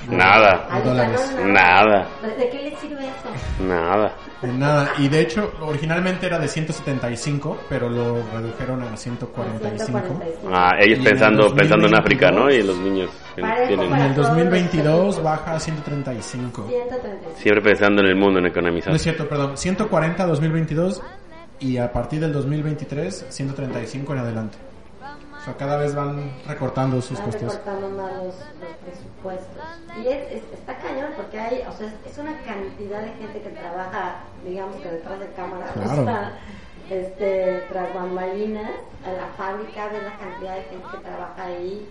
Nada, dólares. no, Nada. ¿De qué le sirve eso? nada. De nada. Y de hecho, originalmente era de 175, pero lo redujeron a 145. 145. Ah, ellos Y en pensando, el pensando en África, ¿no? 2022, Y los niños que tienen... En el 2022 baja a 135. 135. Siempre pensando en el mundo, en No economizar. es cierto, perdón. 140 2022 y a partir del 2023 135 en adelante. O sea, cada vez van recortando sus Van costos. recortando más los, los presupuestos. Y es, es- está cañón porque hay, o sea, es una cantidad de gente que trabaja, digamos que detrás de cámara, Claro. o sea, este, tras bambalinas, a la fábrica, ves la cantidad de gente que trabaja ahí.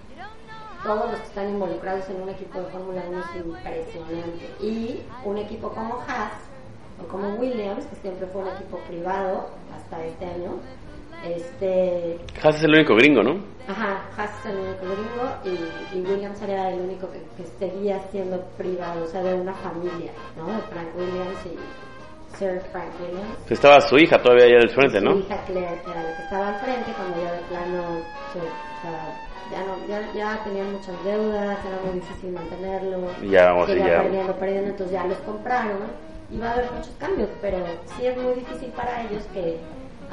Todos los que están involucrados en un equipo de Fórmula 1 es impresionante. Y un equipo como Haas, o como Williams, que siempre fue un equipo privado hasta este año, este, Haas es el único gringo, ¿no? Ajá, Haas es el único gringo y, y Williams era el único que, que seguía siendo privado, o sea, de una familia, ¿no? De Frank Williams y Sir Frank Williams. Estaba su hija todavía allá del frente, Su ¿no? hija Claire que era la que estaba al frente cuando ya de plano se- o sea, ya, no, ya, ya tenían muchas deudas, era muy difícil mantenerlo. Ya, vamos, ya. perdiendo, perdiendo, entonces ya los compraron y va a haber muchos cambios, pero sí es muy difícil para ellos que,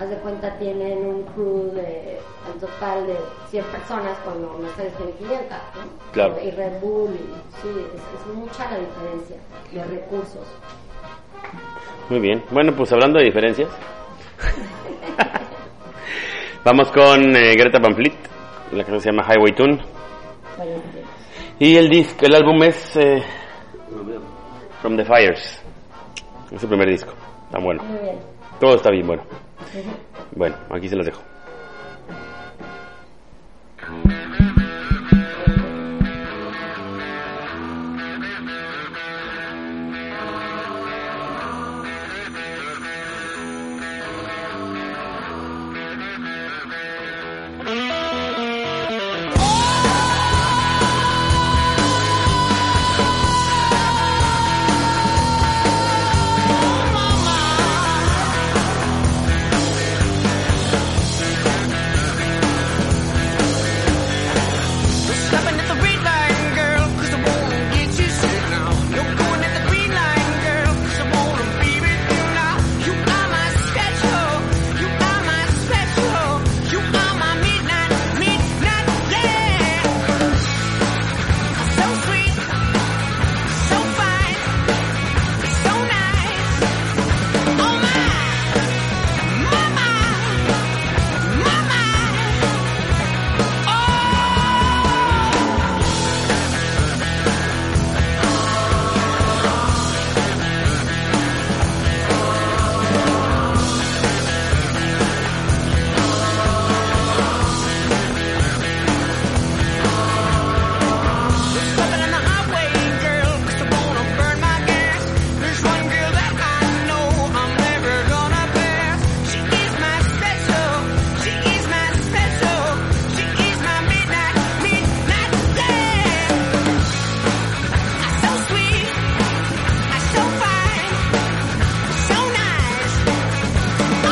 haz de cuenta, tienen un crew de, al total de 100 personas cuando Mercedes tiene 500, ¿no? Claro. Y Red Bull, y, sí, es, es mucha la diferencia de recursos. Muy bien. Bueno, pues hablando de diferencias. Vamos con eh, Greta Van Fleet. La canción se llama Highway Tune. Y el disco, el álbum es eh, From the Fires. Es el primer disco. Está bueno. muy bien. Todo está bien bueno. Bueno, aquí se los dejo. Bye.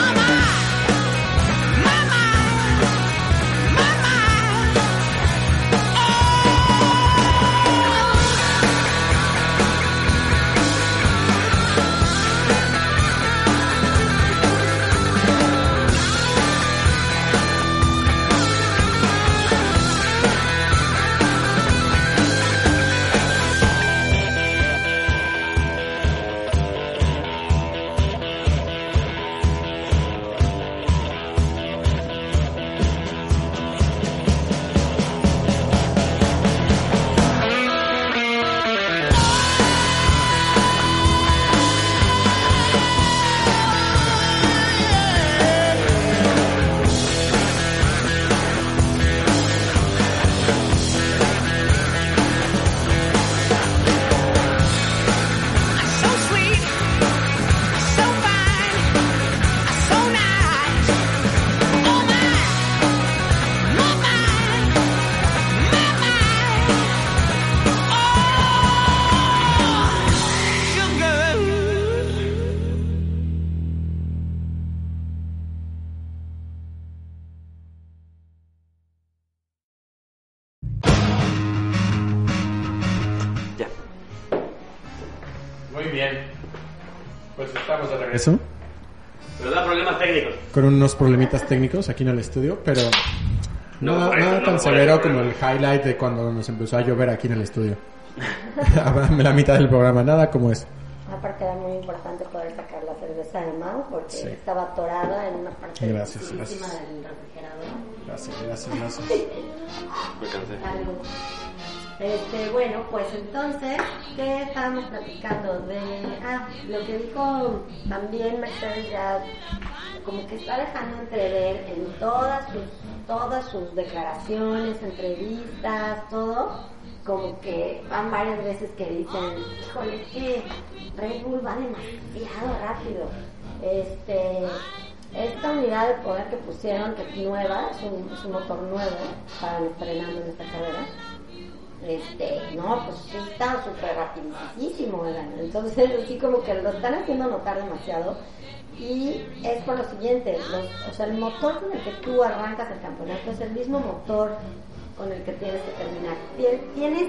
Unos problemitas técnicos aquí en el estudio, pero No, nada, eso, nada no, tan severo eso, como el highlight de cuando nos empezó a llover aquí en el estudio. La mitad del programa, nada como eso. Aparte era muy importante poder sacar la cerveza de Mau porque Sí. estaba atorada en una parte Gracias, gracias. del refrigerador. Gracias, gracias, gracias. Me cansé. Salud. Este, bueno, pues entonces, ¿qué estábamos platicando? De, ah, lo que dijo también Mercedes ya, como que está dejando entrever en todas sus, declaraciones, entrevistas, todo, como que van varias veces que dicen, híjole, es que Red Bull va demasiado rápido. Este, esta unidad de poder que pusieron, que es nueva, es un, es un motor nuevo, estaban estrenando en esta carrera. Este, no, pues está súper rapidísimo, oigan. Entonces, así como que lo están haciendo notar demasiado. Y es por lo siguiente, los- o sea, el motor con el que tú arrancas el campeonato es el mismo motor con el que tienes que terminar. Tien- Tienes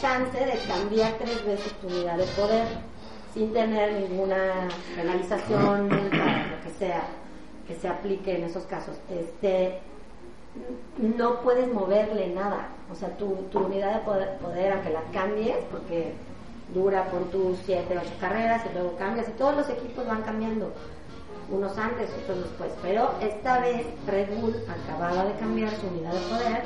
chance de cambiar tres veces tu unidad de poder sin tener ninguna penalización para lo que sea que se aplique en esos casos. Este, no puedes moverle nada. O sea, tu, tu unidad de poder, aunque la cambies, porque dura con tus 7, 8 carreras y luego cambias, y todos los equipos van cambiando, unos antes, otros después. Pero esta vez Red Bull acababa de cambiar su unidad de poder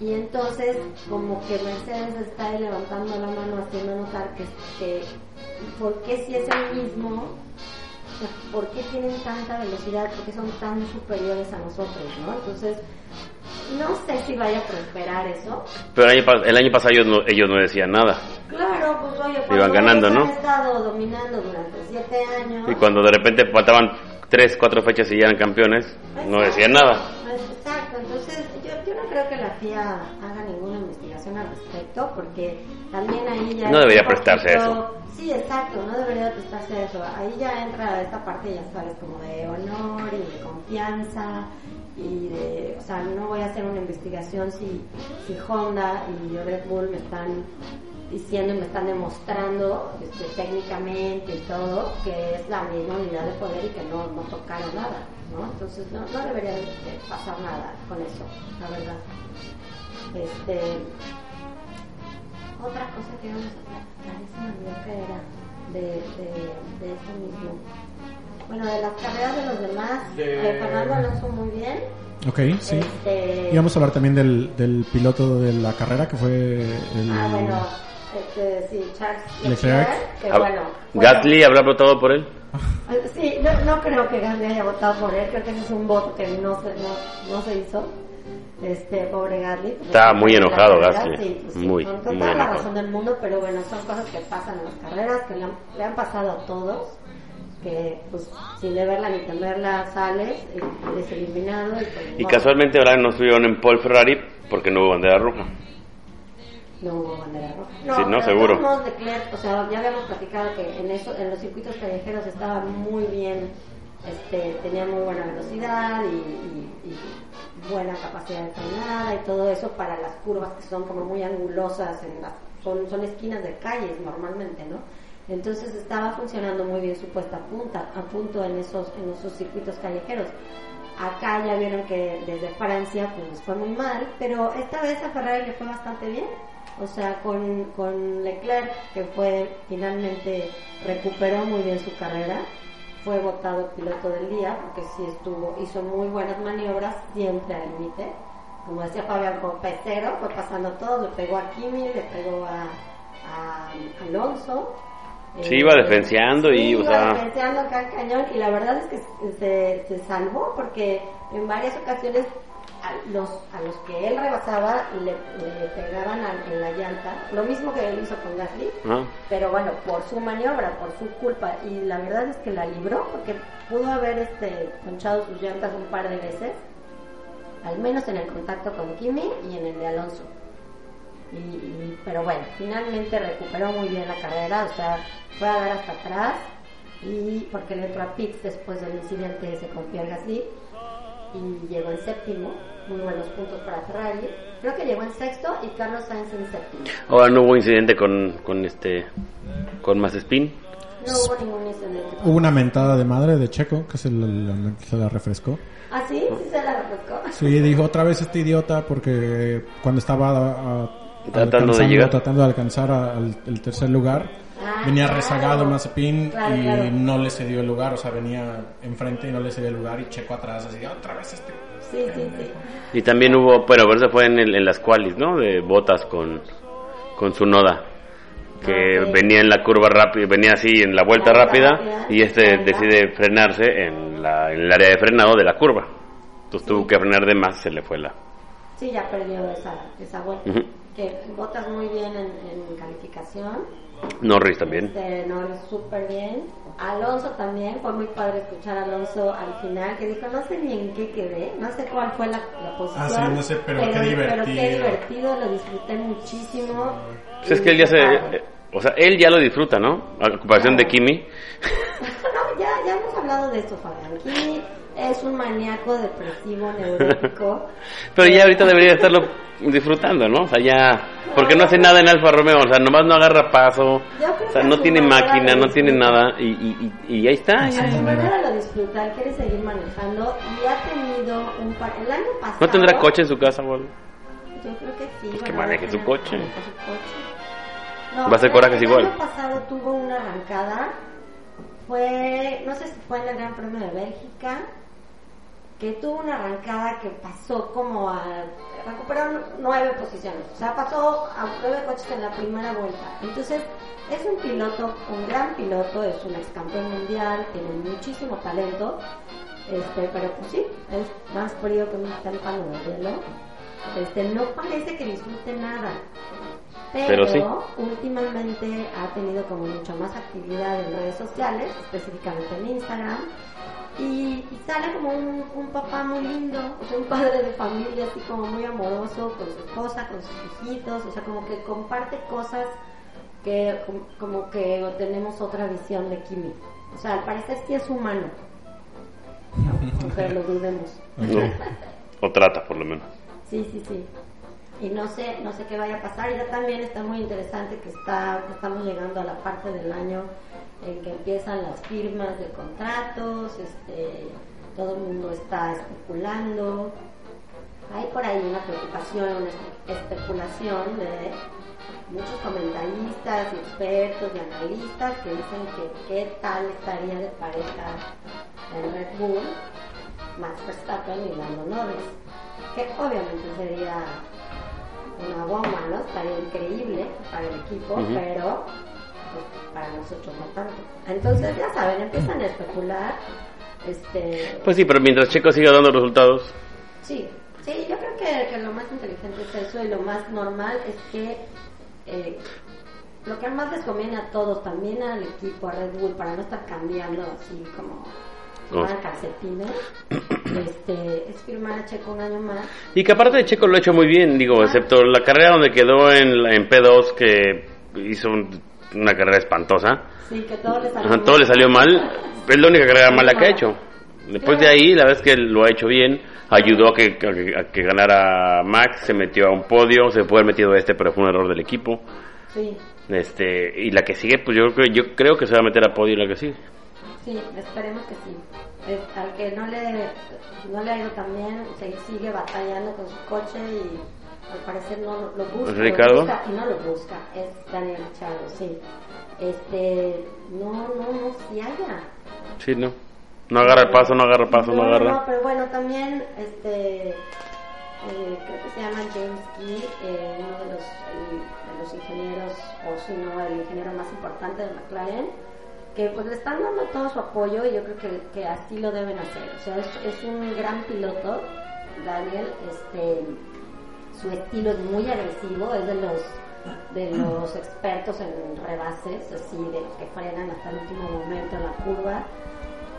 y entonces como que Mercedes está ahí levantando la mano haciendo notar que, que ¿por qué si es el mismo? ¿Por qué tienen tanta velocidad? ¿Por qué son tan superiores a nosotros? ¿no? Entonces, no sé si vaya a prosperar eso. Pero el año, el año pasado ellos no, ellos no decían nada. Claro, pues oye, Iban ganando, ¿no? han estado dominando durante siete años. Y cuando de repente faltaban 3, 4 fechas y ya eran campeones, no decían nada. Exacto, entonces yo, yo no creo que la FIA al respecto porque también ahí ya... No debería prestarse a poquito- Sí, exacto, no debería prestarse a eso. Ahí ya entra esta parte, ya sabes, como de honor y de confianza y de, o sea, no voy a hacer una investigación si, si Honda y Red Bull me están diciendo y me están demostrando este, técnicamente y todo que es la misma unidad de poder y que no, no tocaron nada, ¿no? Entonces no, no debería de de pasar nada con eso, la verdad. Este, otra cosa que vamos a platicar, se me olvidó que era de, de, de eso mismo. Bueno, de las carreras de los demás, De- eh, Fernando Alonso muy bien. Ok, sí. Este, Y vamos a hablar también del, del piloto de la carrera que fue el... Ah, bueno, este, sí, Charles Leclerc. Leclerc, que Ah, bueno. Gasly habrá votado por él. Sí, no, no creo que Gasly haya votado por él, creo que ese es un voto que no se, no, no se hizo. Este, pobre Gasly. Estaba muy La enojado, Gasly. Sí, pues sí, Muy, con muy toda la enojado. razón del mundo, pero bueno, son cosas que pasan en las carreras, que le han, le han pasado a todos, que pues sin deberla ni temerla sales, y eres eliminado. Y, pues, Y no, casualmente ahora no estuvieron en Paul Ferrari porque no hubo bandera roja. No hubo bandera roja. Sí, no, pero de seguro. Leclerc, o sea, ya habíamos platicado que en eso, en los circuitos callejeros estaba muy bien, este, tenía muy buena velocidad y, buena capacidad de frenada y todo eso para las curvas que son como muy angulosas, en las, son, esquinas de calles normalmente, ¿no? Entonces estaba funcionando muy bien su puesta a punta, a punto en esos, en esos circuitos callejeros. Acá ya vieron que desde Francia pues fue muy mal, pero esta vez a Ferrari le fue bastante bien. O sea, con, con Leclerc, que fue finalmente recuperó muy bien su carrera, fue votado piloto del día, porque sí estuvo, hizo muy buenas maniobras, siempre al límite. Como decía Fabián, con pecero, fue pasando todo, le pegó a Kimi, le pegó a, a Alonso. Sí, iba defenseando y, sí, o iba sea- defenseando acá el cañón y la verdad es que se, se salvó porque en varias ocasiones a los, a los que él rebasaba le, le pegaban a- en la llanta, lo mismo que él hizo con Gasly, Ajá. pero bueno, por su maniobra, por su culpa, y la verdad es que la libró porque pudo haber este ponchado sus llantas un par de veces, al menos en el contacto con Kimi y en el de Alonso. Y, y- pero bueno, finalmente recuperó muy bien la carrera, o sea, fue a dar hasta atrás. Y porque le entró a pits después del incidente ese con Pierre Gasly y llegó en séptimo, muy buenos puntos para Ferrari. Creo que llegó en sexto y Carlos Sainz en séptimo. Ahora no hubo incidente con, con este con Mazepin. No hubo ningún incidente. Hubo una mentada de madre de Checo que se la, la- se la refrescó. ¿Ah, sí? ¿Sí se la refrescó? Sí, dijo otra vez este idiota porque cuando estaba ah, Tratando de llegar. tratando de alcanzar a- al el tercer lugar, venía claro. rezagado el Mazepin Claro, y claro. no le cedió el lugar, o sea, venía enfrente y no le cedió el lugar y Checo atrás, así, otra vez este. Sí, sí, sí. Y también hubo, bueno, pero eso fue en, el- en las qualis, ¿no? De botas con, con su noda. Que Ok. venía en la curva rápida, venía así en la vuelta La rápida rápida, y este decide frenarse en, la, en el área de frenado de la curva. Entonces tuvo que frenar de más, se le fue la... Sí, ya perdió esa, esa vuelta. Que botas muy bien en, en calificación. Norris también. Este, Norris súper bien. Alonso también, fue muy padre escuchar a Alonso al final, que dijo, no sé ni en qué quedé, no sé cuál fue la, la posición. Ah, sí, no sé, pero qué Pero qué divertido. divertido, lo disfruté muchísimo. Pues es que él ya se... Eh, O sea, él ya lo disfruta, ¿no? A comparación de Kimi. No, ya, ya hemos hablado de esto, Fabián. Kimi es un maníaco depresivo, neurótico. Pero ya ahorita debería estarlo disfrutando, ¿no? O sea, ya... Porque no hace nada en Alfa Romeo, o sea, nomás no agarra paso, Yo creo o sea, no tiene máquina, no tiene nada y, y, y, y ahí está. A ya. su manera lo disfruta, él quiere seguir manejando y ha tenido un par... El año pasado... ¿No tendrá coche en su casa o algo? Yo creo que sí. Pues que maneje su coche. su coche. No, Va a ser corajes igual. El año pasado tuvo una arrancada. Fue, no sé si fue en el Gran Premio de Bélgica, que tuvo una arrancada que pasó como a. recuperaron nueve posiciones. O sea, pasó a nueve coches en la primera vuelta. Entonces, es un piloto, un gran piloto, es un ex campeón mundial, tiene muchísimo talento. Este, pero pues sí, es más frío que un témpano de hielo. Este, no parece que disfrute nada. Pero, Pero sí. últimamente ha tenido como mucha más actividad en redes sociales, específicamente en Instagram. Y, y sale como un, un papá muy lindo, o sea, un padre de familia así como muy amoroso con su esposa, con sus hijitos, o sea, como que comparte cosas que com- como que tenemos otra visión de Kimi. O sea, al parecer sí es humano, aunque lo dudemos. No. O trata, por lo menos. Sí, sí, sí. Y no sé, no sé qué vaya a pasar. Ya también está muy interesante que está, que estamos llegando a la parte del año en que empiezan las firmas de contratos, este, todo el mundo está especulando. Hay por ahí una preocupación, una espe- especulación de muchos comentaristas, expertos y analistas que dicen que qué tal estaría de pareja en Red Bull, Max Verstappen y Lando Norris, que obviamente sería una bomba, ¿no? Estaría increíble para el equipo, pero pues, para nosotros no tanto. Entonces, ya saben, empiezan a especular. Este, Pues sí, pero mientras Checo siga dando resultados, Sí, sí, yo creo que, que lo más inteligente es eso y lo más normal es que eh, lo que más les conviene a todos, también al equipo, a Red Bull, para no estar cambiando así como firmar calcetines, este, es firmar a Checo un año más. Y que aparte de Checo lo ha hecho muy bien, digo, excepto la carrera donde quedó en, en P2, que hizo un- una carrera espantosa. Sí, que todo le salió Ajá, mal. todo le salió mal. Es la única carrera mala que ha hecho. Después de ahí, la vez que lo ha hecho bien, ayudó a que, a que, a que ganara Max, se metió a un podio, se puede haber metido este, pero fue un error del equipo. Sí, Este, y la que sigue, pues yo creo, yo creo que se va a meter a podio la que sigue. sí, esperemos que sí. Es- al que no le, no le ha ido tan bien, se sigue batallando con su coche y al parecer no lo busca. lo ¿Ricardo? busca y no lo busca, es Daniel Ricciardo, sí. Este, no, no, no, si haya. Sí, no. No agarra el paso, no agarra el paso, no, No, agarra. no, pero bueno, también, este, eh, creo que se llama James Key, eh, uno de los, de los ingenieros, o si no, el ingeniero más importante de McLaren, que pues le están dando todo su apoyo y yo creo que, que así lo deben hacer. O sea, es, es un gran piloto, Daniel, este, su estilo es muy agresivo, es de los de los expertos en rebases, así de los que frenan hasta el último momento en la curva.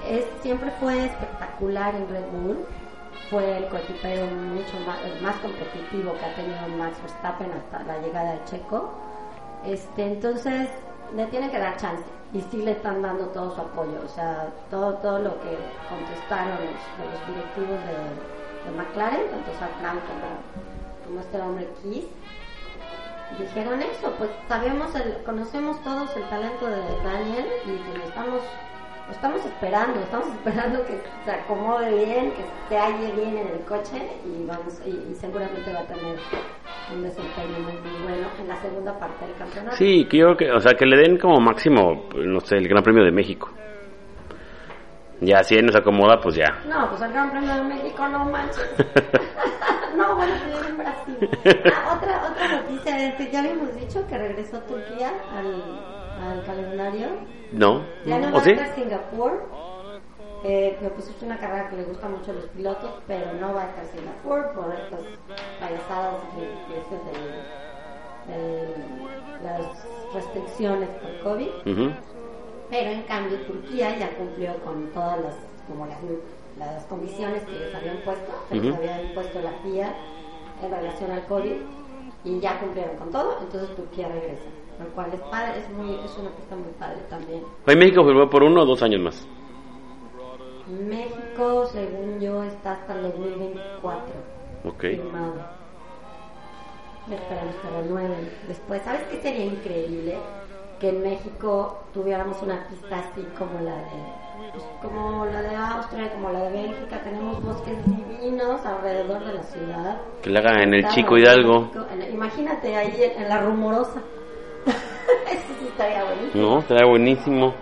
Es, siempre fue espectacular en Red Bull, fue el coequipero mucho más, el más competitivo que ha tenido Max Verstappen hasta la llegada de Checo. Este, entonces le tienen que dar chance y sí le están dando todo su apoyo, o sea, todo todo lo que contestaron los, los directivos de, de McLaren, tanto Brown como, como este hombre Keith, dijeron eso, pues sabemos, el, conocemos todos el talento de Daniel y pues, estamos, lo estamos esperando, estamos esperando que se acomode bien, que se halle bien en el coche y vamos y, seguramente va a tener un desempeño muy, bueno en la segunda parte del campeonato. Sí, creo que, o sea, que le den como máximo, no sé, el Gran Premio de México. Ya, si él nos acomoda, pues ya. No, pues el Gran Premio de México no manches. no, bueno, pues en Brasil. Ah, otra, otra noticia es que ya habíamos dicho que regresó Turquía al, al calendario. ¿No? Ya no ¿O va sí? a estar Singapur. Eh, que pues es una carrera que le gusta mucho a los pilotos, pero no va a estar Singapur por estas payasadas que, que es el- el- las restricciones por COVID. Pero en cambio Turquía ya cumplió con todas las como las, las condiciones que les habían puesto, que les Ujú. había impuesto la FIA en relación al COVID y ya cumplieron con todo, entonces Turquía regresa, lo cual es padre, es muy es una pista muy padre también. Hoy México firmó por uno o dos años más. México, según yo, está hasta el 2024 Ok. firmado. Esperamos que renueven después. ¿Sabes qué sería increíble? Que en México tuviéramos una pista así como la de pues, como la de Austria, como la de Bélgica. Tenemos bosques divinos alrededor de la ciudad. Que le hagan en el Chico Hidalgo. En- imagínate ahí en, en la rumorosa. Eso sí estaría buenísimo. No, será buenísimo.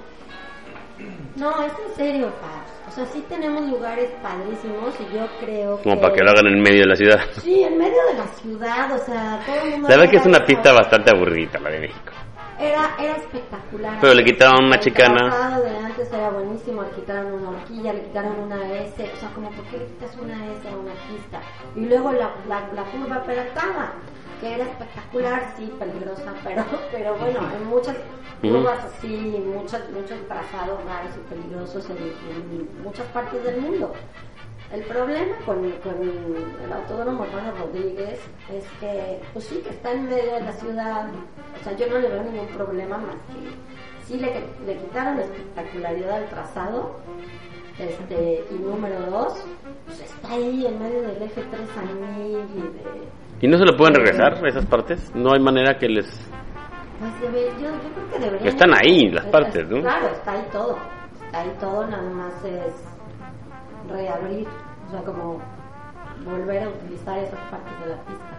No, es en serio, Pabs. O sea, sí tenemos lugares padrísimos y yo creo Como que... para que lo hagan en medio de la ciudad. Sí, en medio de la ciudad, o sea, todo el mundo... La verdad que es una pista bastante aburrida la de México. Era, era espectacular. Pero le quitaron una El chicana. de antes era buenísimo, le quitaron una horquilla, le quitaron una S, o sea, como, ¿por qué le quitas una S a una pista? Y luego la, la, la curva peraltada, que era espectacular, sí, peligrosa, pero, pero bueno, en muchas curvas así, muchos, muchos trazados raros y peligrosos en, en muchas partes del mundo. El problema con, con el autódromo Hermano Rodríguez es que, pues sí, que está en medio de la ciudad. O sea, yo no le veo ningún problema más que sí le, le quitaron espectacularidad al trazado. Este, y número dos, pues está ahí en medio del eje 3 anil y de. ¿Y no se lo pueden regresar esas partes? No hay manera que les... Pues debe- yo, yo creo que deberían. Están ahí las Es- partes, ¿no? Claro, está ahí todo. Está ahí todo, nada más es reabrir, o sea, como volver a utilizar esas partes de la pista.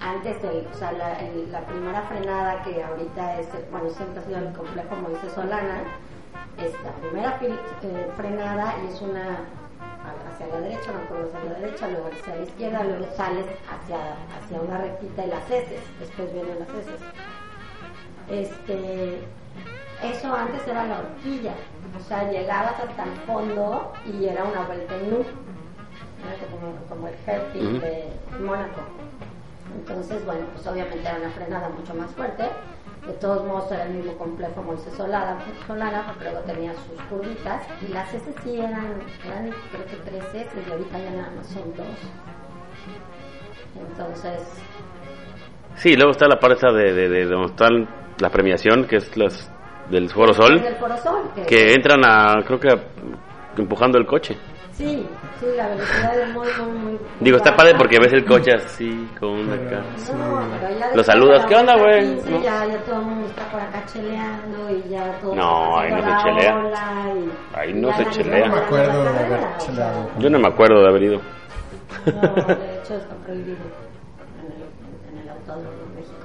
Antes, el, o sea, la, primera frenada que ahorita es, bueno, siempre ha sido el complejo Moisés Solana, es la primera eh, frenada y es una hacia la derecha, no hacia la derecha, luego hacia la izquierda, luego sales hacia, hacia una rectita y las heces, después vienen las heces. Este, eso antes era la horquilla, o sea, llegabas hasta el fondo y era una vuelta en era como, como el hairpin Ujú. de Mónaco. Entonces, bueno, pues obviamente era una frenada mucho más fuerte. De todos modos era el mismo complejo Moisés Solana, porque luego tenía sus curvitas. Y las S sí eran, eran creo que tres S y ahorita ya nada más son dos. Entonces, Sí, luego está la parte esa de, de, de donde está la premiación, que es las del Foro Sol, del Foro Sol, que, que entran a, creo que a- empujando el coche. sí, sí, la velocidad es muy, muy, muy. Digo, está padre porque ves el coche así, con acá. No, pero ya Lo saludas, ¿qué onda, güey? 15, ¿No? Ya, ya todo el mundo está por acá cheleando y ya todo No, ahí no se chelea. Ahí no se chelea. No me acuerdo de haber cheleado. Yo no me acuerdo de haber ido. No, de hecho está prohibido en el, en el autódromo de México.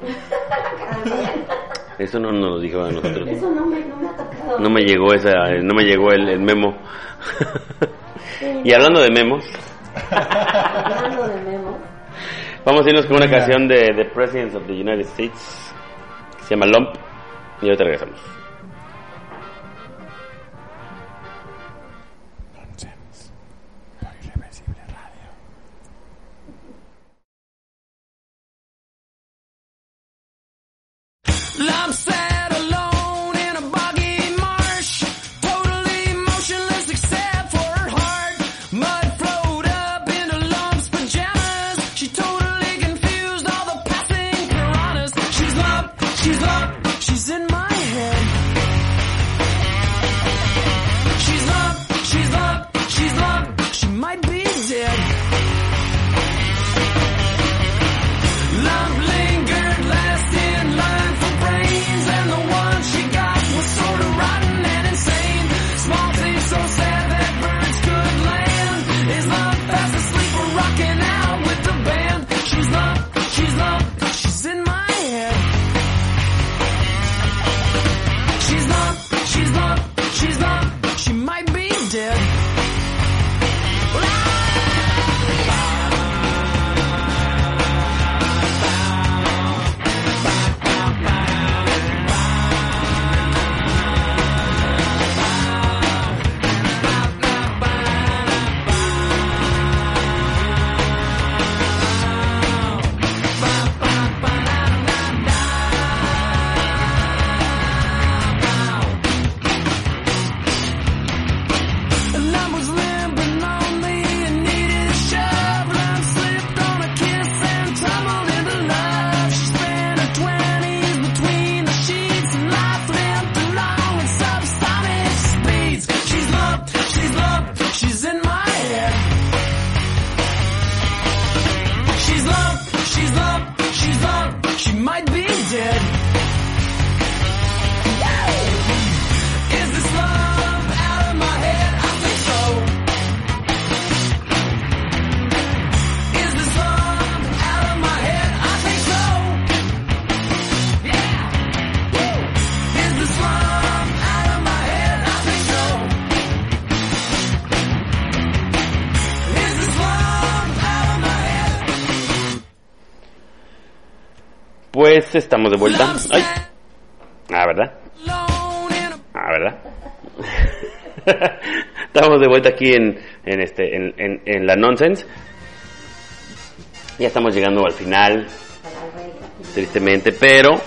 Eso no nos lo dijo a nosotros. Eso no me, no me ha tocado. No me llegó esa, no me llegó el, el memo. y hablando de memos, Hablando de Memo, vamos a irnos con una canción de The Presidents of the United States que se llama Lump y ahorita regresamos. Lump estamos de vuelta. Ay. Ah, ¿verdad? Ah, ¿verdad? Estamos de vuelta aquí en, en este en, en, en la nonsense. Ya estamos llegando al final, tristemente, pero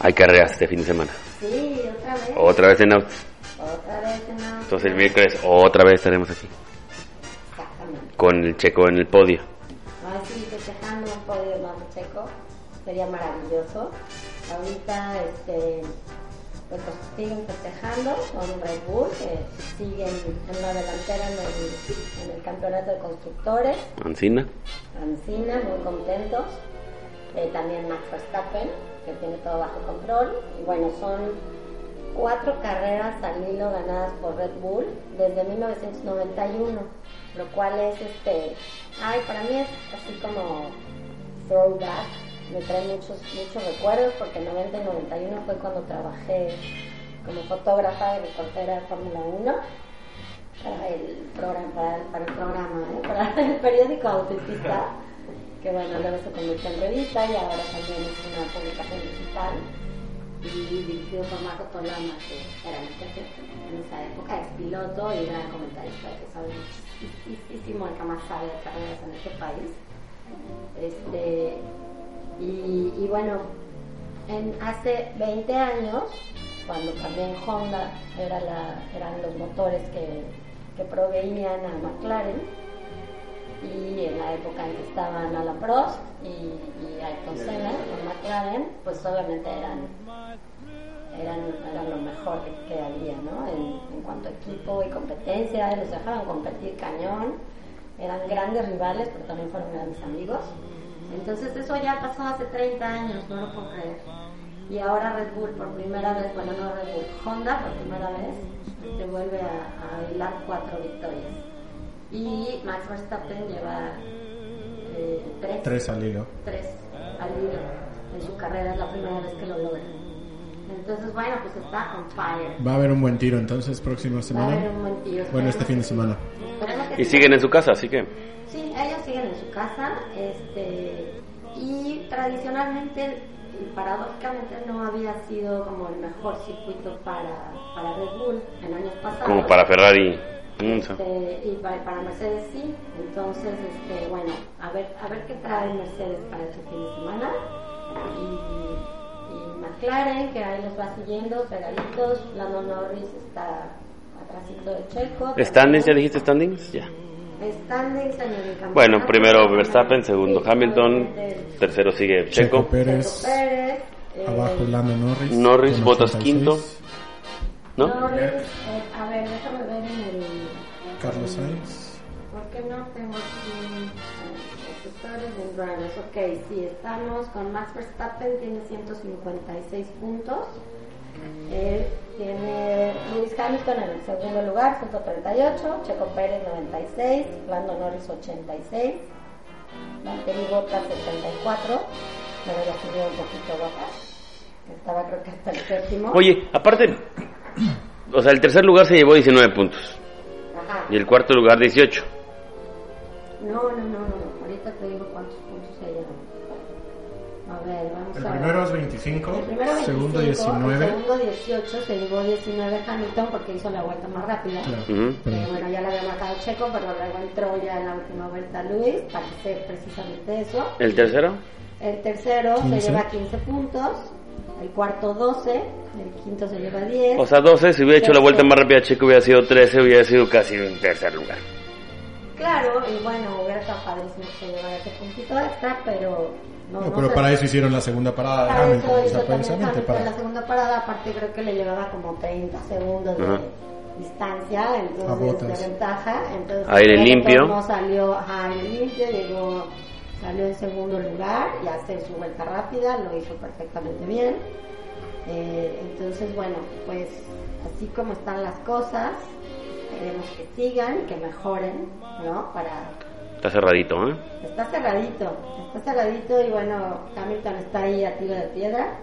hay carreras este fin de semana. Sí, otra vez. Otra vez en autos. Otra vez en la- Entonces el miércoles otra vez estaremos aquí Exactamente. con el checo en el podio. Sí, festejando un. Sería maravilloso. Ahorita, este, pues siguen festejando con Red Bull, que siguen en la delantera en el, en el campeonato de constructores. Ancina. Ancina, muy contentos. Eh, también Max Verstappen, que tiene todo bajo control. Y bueno, son cuatro carreras al hilo ganadas por Red Bull desde 1991, lo cual es este, ay, para mí es así como throwback, me trae muchos, muchos recuerdos porque 90 y 91 fue cuando trabajé como fotógrafa y reportera de Fórmula 1 para el programa, para el, programa, ¿eh? para el periódico Autopista, que bueno, luego se convirtió en revista y ahora también es una publicación digital y dirigido por Marco Tolama, que era mi jefe en esa época, ex piloto y gran comentarista que sabe muchísimo, el que más sabe de carreras en este país. Este, y, y bueno, en, hace 20 años, cuando también Honda era la, eran los motores que, que proveían a McLaren, y en la época en que estaban Alan Prost y, y Ayrton Senna con McLaren, pues obviamente eran, eran, eran lo mejor que, que había, ¿no? En, en cuanto a equipo y competencia, los dejaban competir cañón, eran grandes rivales, pero también fueron grandes amigos. Entonces eso ya pasó hace 30 años, no lo puedo creer. Y ahora Red Bull por primera vez, bueno no Red Bull, Honda por primera vez, te vuelve a, a hilar cuatro victorias. Y Max Verstappen lleva eh, tres, Tres al hilo. tres al hilo en su carrera, es la primera vez que lo logra. Entonces, bueno, pues está on fire. Va a haber un buen tiro entonces próxima Va a semana. haber un buen tiro. Bueno, este fin de semana. Y siguen en su casa, así que Sí, ellos siguen en su casa, este, y tradicionalmente, y paradójicamente, no había sido como el mejor circuito para, para Red Bull en años pasados. como para Ferrari. Este, y para, para Mercedes sí, entonces, este, bueno, a ver, a ver qué trae Mercedes para este fin de semana. Y, y McLaren, que ahí los va siguiendo, pegaditos, Lando Norris está atrásito de Checo. ¿Standings? ¿Ya dijiste standings? Ya. Bueno, primero Verstappen, segundo Hamilton, tercero sigue Checo Checo, Pérez, Checo Pérez, eh, abajo Lando Norris. Norris, 86. quinto, ¿no? Norris, eh, a ver, déjame ver en el... Carlos Sainz. ¿Por qué no tengo aquí eh, sectores de drivers? Ok, sí, estamos con Max Verstappen, tiene 156 puntos. Eh, tiene Lewis Hamilton en el segundo lugar, 138. Checo Pérez, 96. Lando Norris, 86. Valtteri Bottas, 74. Pero ya subió un poquito Bottas. Estaba creo que hasta el séptimo. Oye, aparte, O sea, el tercer lugar se llevó 19 puntos. Ajá. Y el cuarto lugar 18. No, no, no, no. A ver, vamos El a ver. primero es 25, El primero 25, segundo El 19. segundo 18, se llevó 19 Hamilton porque hizo la vuelta más rápida. Claro. Eh, bueno, ya la había marcado Checo, pero luego entró ya en la última vuelta Luis para hacer precisamente eso. ¿El tercero? El tercero 15. se lleva 15 puntos, el cuarto 12, el quinto se lleva 10. O sea, 12. Si hubiera hecho la vuelta más rápida, Checo hubiera sido 13, hubiera sido casi un tercer lugar. claro, y bueno, hubiera estado padrísimo que se llevara ese puntito extra, pero no, No, no pero para eso hicieron la segunda parada de Para Hamilton. eso o hizo sea, también precisamente Hamilton para... la segunda parada, aparte creo que le llevaba como 30 segundos de Ajá. distancia, entonces de ventaja, entonces Aire limpio. modos salió ajá, aire limpio, llegó, salió en segundo lugar y hacer su vuelta rápida, lo hizo perfectamente bien. Eh, entonces bueno, pues así como están las cosas, queremos que sigan, que mejoren, ¿no? Para Está cerradito, ¿eh? Está cerradito, está cerradito y bueno, Hamilton está ahí a tiro de piedra.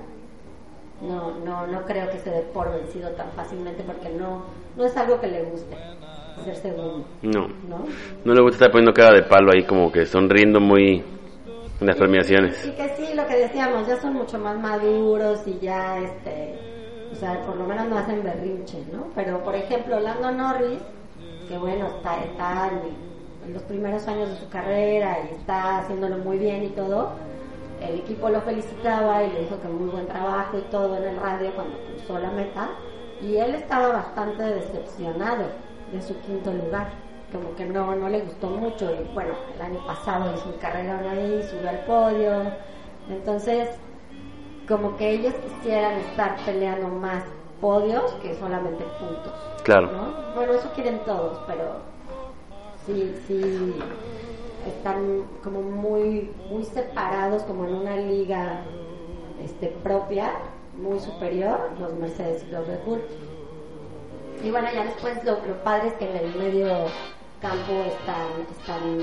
No, no, no creo que se dé por vencido tan fácilmente porque no, no es algo que le guste ser segundo, No. ¿no? No le gusta estar poniendo cara de palo ahí, como que sonriendo muy en las premiaciones. Y que sí, lo que decíamos, ya son mucho más maduros y ya, este, o sea, por lo menos no hacen berrinche, ¿no? Pero, por ejemplo, Lando Norris, que bueno, está, está en, en los primeros años de su carrera y está haciéndolo muy bien y todo, el equipo lo felicitaba y le dijo que muy buen trabajo y todo en el radio cuando cruzó la meta, y él estaba bastante decepcionado de su quinto lugar como que no, no le gustó mucho y bueno, el año pasado hizo un carrerón ahí, subió al podio, entonces como que ellos quisieran estar peleando más podios que solamente puntos. Claro. ¿no? Bueno, eso quieren todos, pero sí, sí están como muy, muy separados, como en una liga este, propia, muy superior, los Mercedes y los Red Bull. Y bueno, ya después lo, lo padre que en el medio campo están, están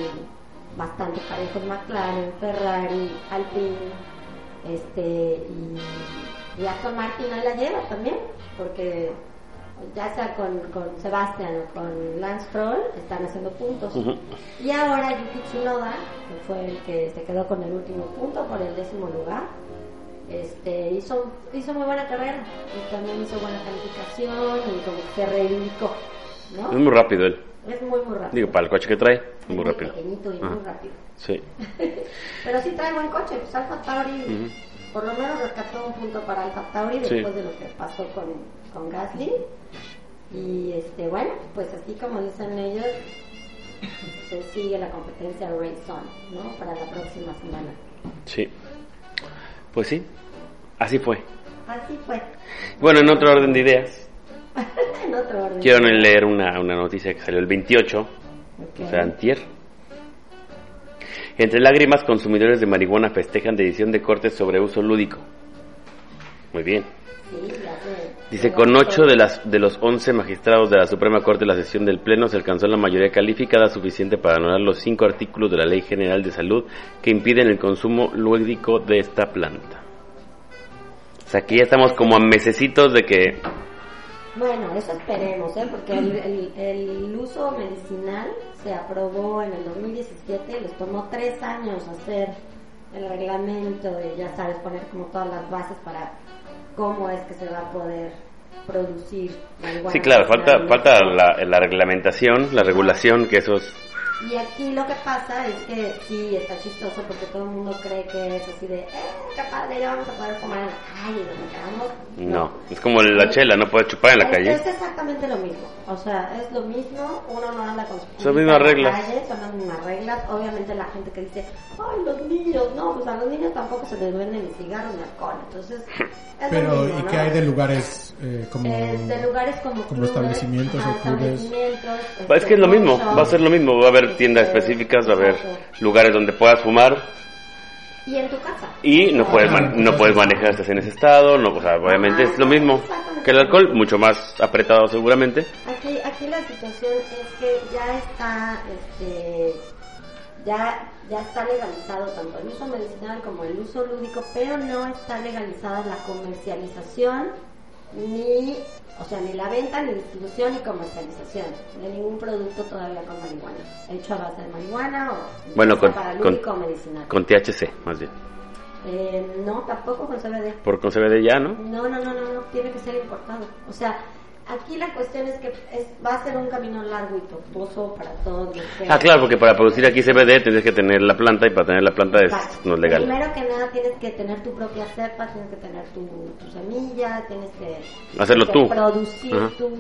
bastante parejos McLaren, Ferrari, Alpine, este, y, y Aston Martin ahí la lleva también, porque ya sea con, con Sebastian o con Lance Stroll, están haciendo puntos. Y ahora Yuki Tsunoda, que fue el que se quedó con el último punto por el décimo lugar, este, hizo, hizo muy buena carrera y también hizo buena calificación y como que se reivindicó, ¿no? Es muy rápido él. Es muy, muy rápido. Digo, para el coche que trae, es muy rápido. pequeñito y Ajá. muy rápido. Sí. Pero sí trae buen coche, pues Alfa Tauri por lo menos rescató un punto para Alfa Tauri Sí. después de lo que pasó con, con Gasly. Y este bueno, pues así como dicen ellos, este, sigue la competencia Race On, ¿no? Para la próxima semana. Sí. Pues sí, así fue. Así fue. Bueno, en otro orden de ideas, en otro orden. quiero leer una, una noticia que salió el 28, Ok. o sea, antier. Entre lágrimas, consumidores de marihuana festejan decisión de corte sobre uso lúdico. Muy bien. Dice, con. 8 de, las, de los 11 magistrados de la Suprema Corte, la sesión del Pleno se alcanzó la mayoría calificada suficiente para anular los cinco artículos de la Ley General de Salud que impiden el consumo lúdico de esta planta. O sea, aquí ya estamos como a mesecitos de que... Bueno, eso esperemos, ¿eh? porque el, el- el uso medicinal se aprobó en el 2017, les tomó tres años hacer el reglamento y ya sabes, poner como todas las bases para cómo es que se va a poder producir marihuana Sí, claro, falta, falta la, la reglamentación, la regulación, que eso es... Y aquí lo que pasa es que sí, está chistoso porque todo el mundo cree que es así de, eh, qué padre, ya vamos a poder fumar en la calle, donde queramos. No, es como la chela, no puedes chupar en la Es- calle. Es exactamente lo mismo. O sea, es lo mismo. Uno no anda con su Son mismas reglas. calle, son las mismas reglas. Obviamente la gente que dice, ay, los niños, no, pues a los niños tampoco se les venden ni cigarros ni alcohol. Entonces, es Pero, lo mismo, ¿y ¿no? qué hay de lugares eh, como... Eh, de lugares como, como clubes, establecimientos ajá, o clubes? establecimientos, Es este, que es lo mismo, coffee va a ser lo mismo, va a haber tiendas específicas, va a haber lugares donde puedas fumar Y en tu casa. y no puedes man- no puedes manejar estás en ese estado, no, o sea, obviamente es lo mismo que el alcohol, mucho más apretado seguramente. Aquí, aquí la situación es que ya está, este, ya, ya está legalizado tanto el uso medicinal como el uso lúdico, pero no está legalizada la comercialización ni O sea, ni la venta, ni distribución, ni comercialización de ningún producto todavía con marihuana. Hecho a base de marihuana o Bueno, con, para con, o medicinal. con THC, más bien. Eh, no, tampoco con CBD. Por con CBD ya, ¿no? No, no, no, no, no, tiene que ser importado. O sea, aquí la cuestión es que es, va a ser un camino largo y tortuoso para todos los que... Ah, claro, porque para producir aquí CBD tienes que tener la planta y para tener la planta es, Exacto. no es legal. Primero que nada tienes que tener tu propia cepa, tienes que tener tu, tu semilla, tienes que... Hacerlo que tú. Producir Ajá. tú,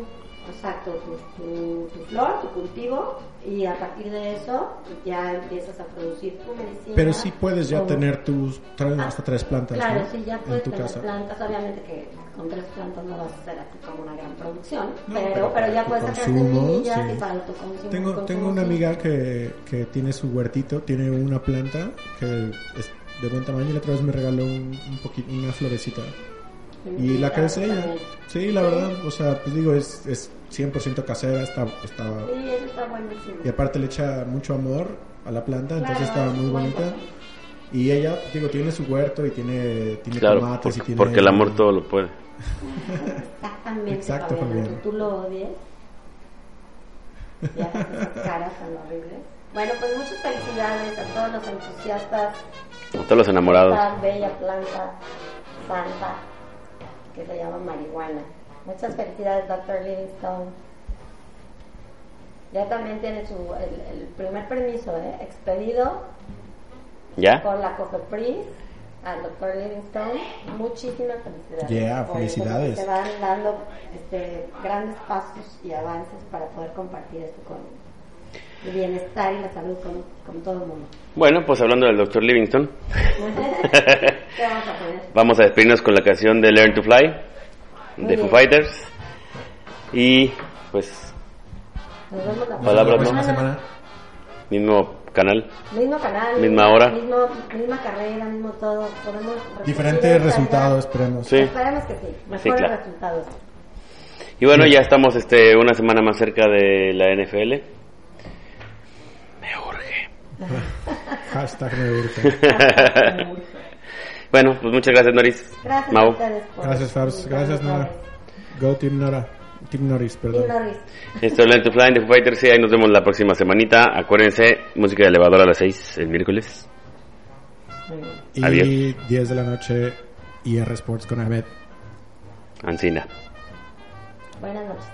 exacto, tu, tu, tu flor, tu cultivo, y a partir de eso ya empiezas a producir tu medicina. Pero sí puedes ya o- tener tus Ah, hasta tres plantas Claro, ¿no? sí, ya puedes tu tener casa. plantas, obviamente que con tres plantas no vas a hacer así como una gran producción, No, pero, pero pero, ya tu puedes sacar consumo, semillas sí. y para autoconsumo. Tengo, consumo, tengo una sí. amiga que, que tiene su huertito, tiene una planta que es de buen tamaño y la otra vez me regaló un, un poquito, una florecita. Y la crece ella. También. Sí, la verdad, o sea, pues digo, es, es 100% casera, está, está, Sí, eso está buenísimo. y aparte le echa mucho amor a la planta, entonces Claro, está muy bonita. bueno. Y ella, digo, tiene su huerto y tiene, tiene Claro, tomates porque, y tiene... porque el amor todo lo puede. Exactamente, Exacto, Fabián, Fabián. aunque tú lo odies. Ya esas caras tan horribles. Bueno, pues muchas felicidades a todos los entusiastas A todos los enamorados. esta bella planta santa que se llama marihuana. Muchas felicidades, Dr. Livingstone. Ya también tiene su, el, el primer permiso ¿eh? expedido ¿Ya? por la COFEPRIS al Dr. Livingstone. Muchísimas felicidades. Yeah, felicidades. Se van dando este, grandes pasos y avances para poder compartir esto con el bienestar y la salud con, con todo el mundo. Bueno, pues hablando del Dr. Livingston, ¿Qué vamos a poner? vamos a despedirnos con la canción de Learn to Fly de. Foo Fighters. Y pues, Nos vemos la Palabras, próxima ¿no? semana. mismo canal. Mismo canal, Misma hora. mismo- misma carrera, mismo todo. Podemos resultados, ya. esperemos. Sí. Esperemos que sí. Mejores claro. resultados. Y bueno, ya estamos este una semana más cerca de la NFL. Me urge. Hashtag me urge. Bueno, pues muchas gracias, Noris. Gracias Mau. a ustedes por Gracias, Fabs. Gracias, Nora. Go Team Nora. Team Norris, perdón. Norris. Esto es Learn to Fly de Foo Fighters. Y ahí nos vemos la próxima semanita. Acuérdense, música de elevador a las 6 el miércoles. Y Adiós. 10 de la noche, IR Sports con Ahmed. Ancina. Buenas noches.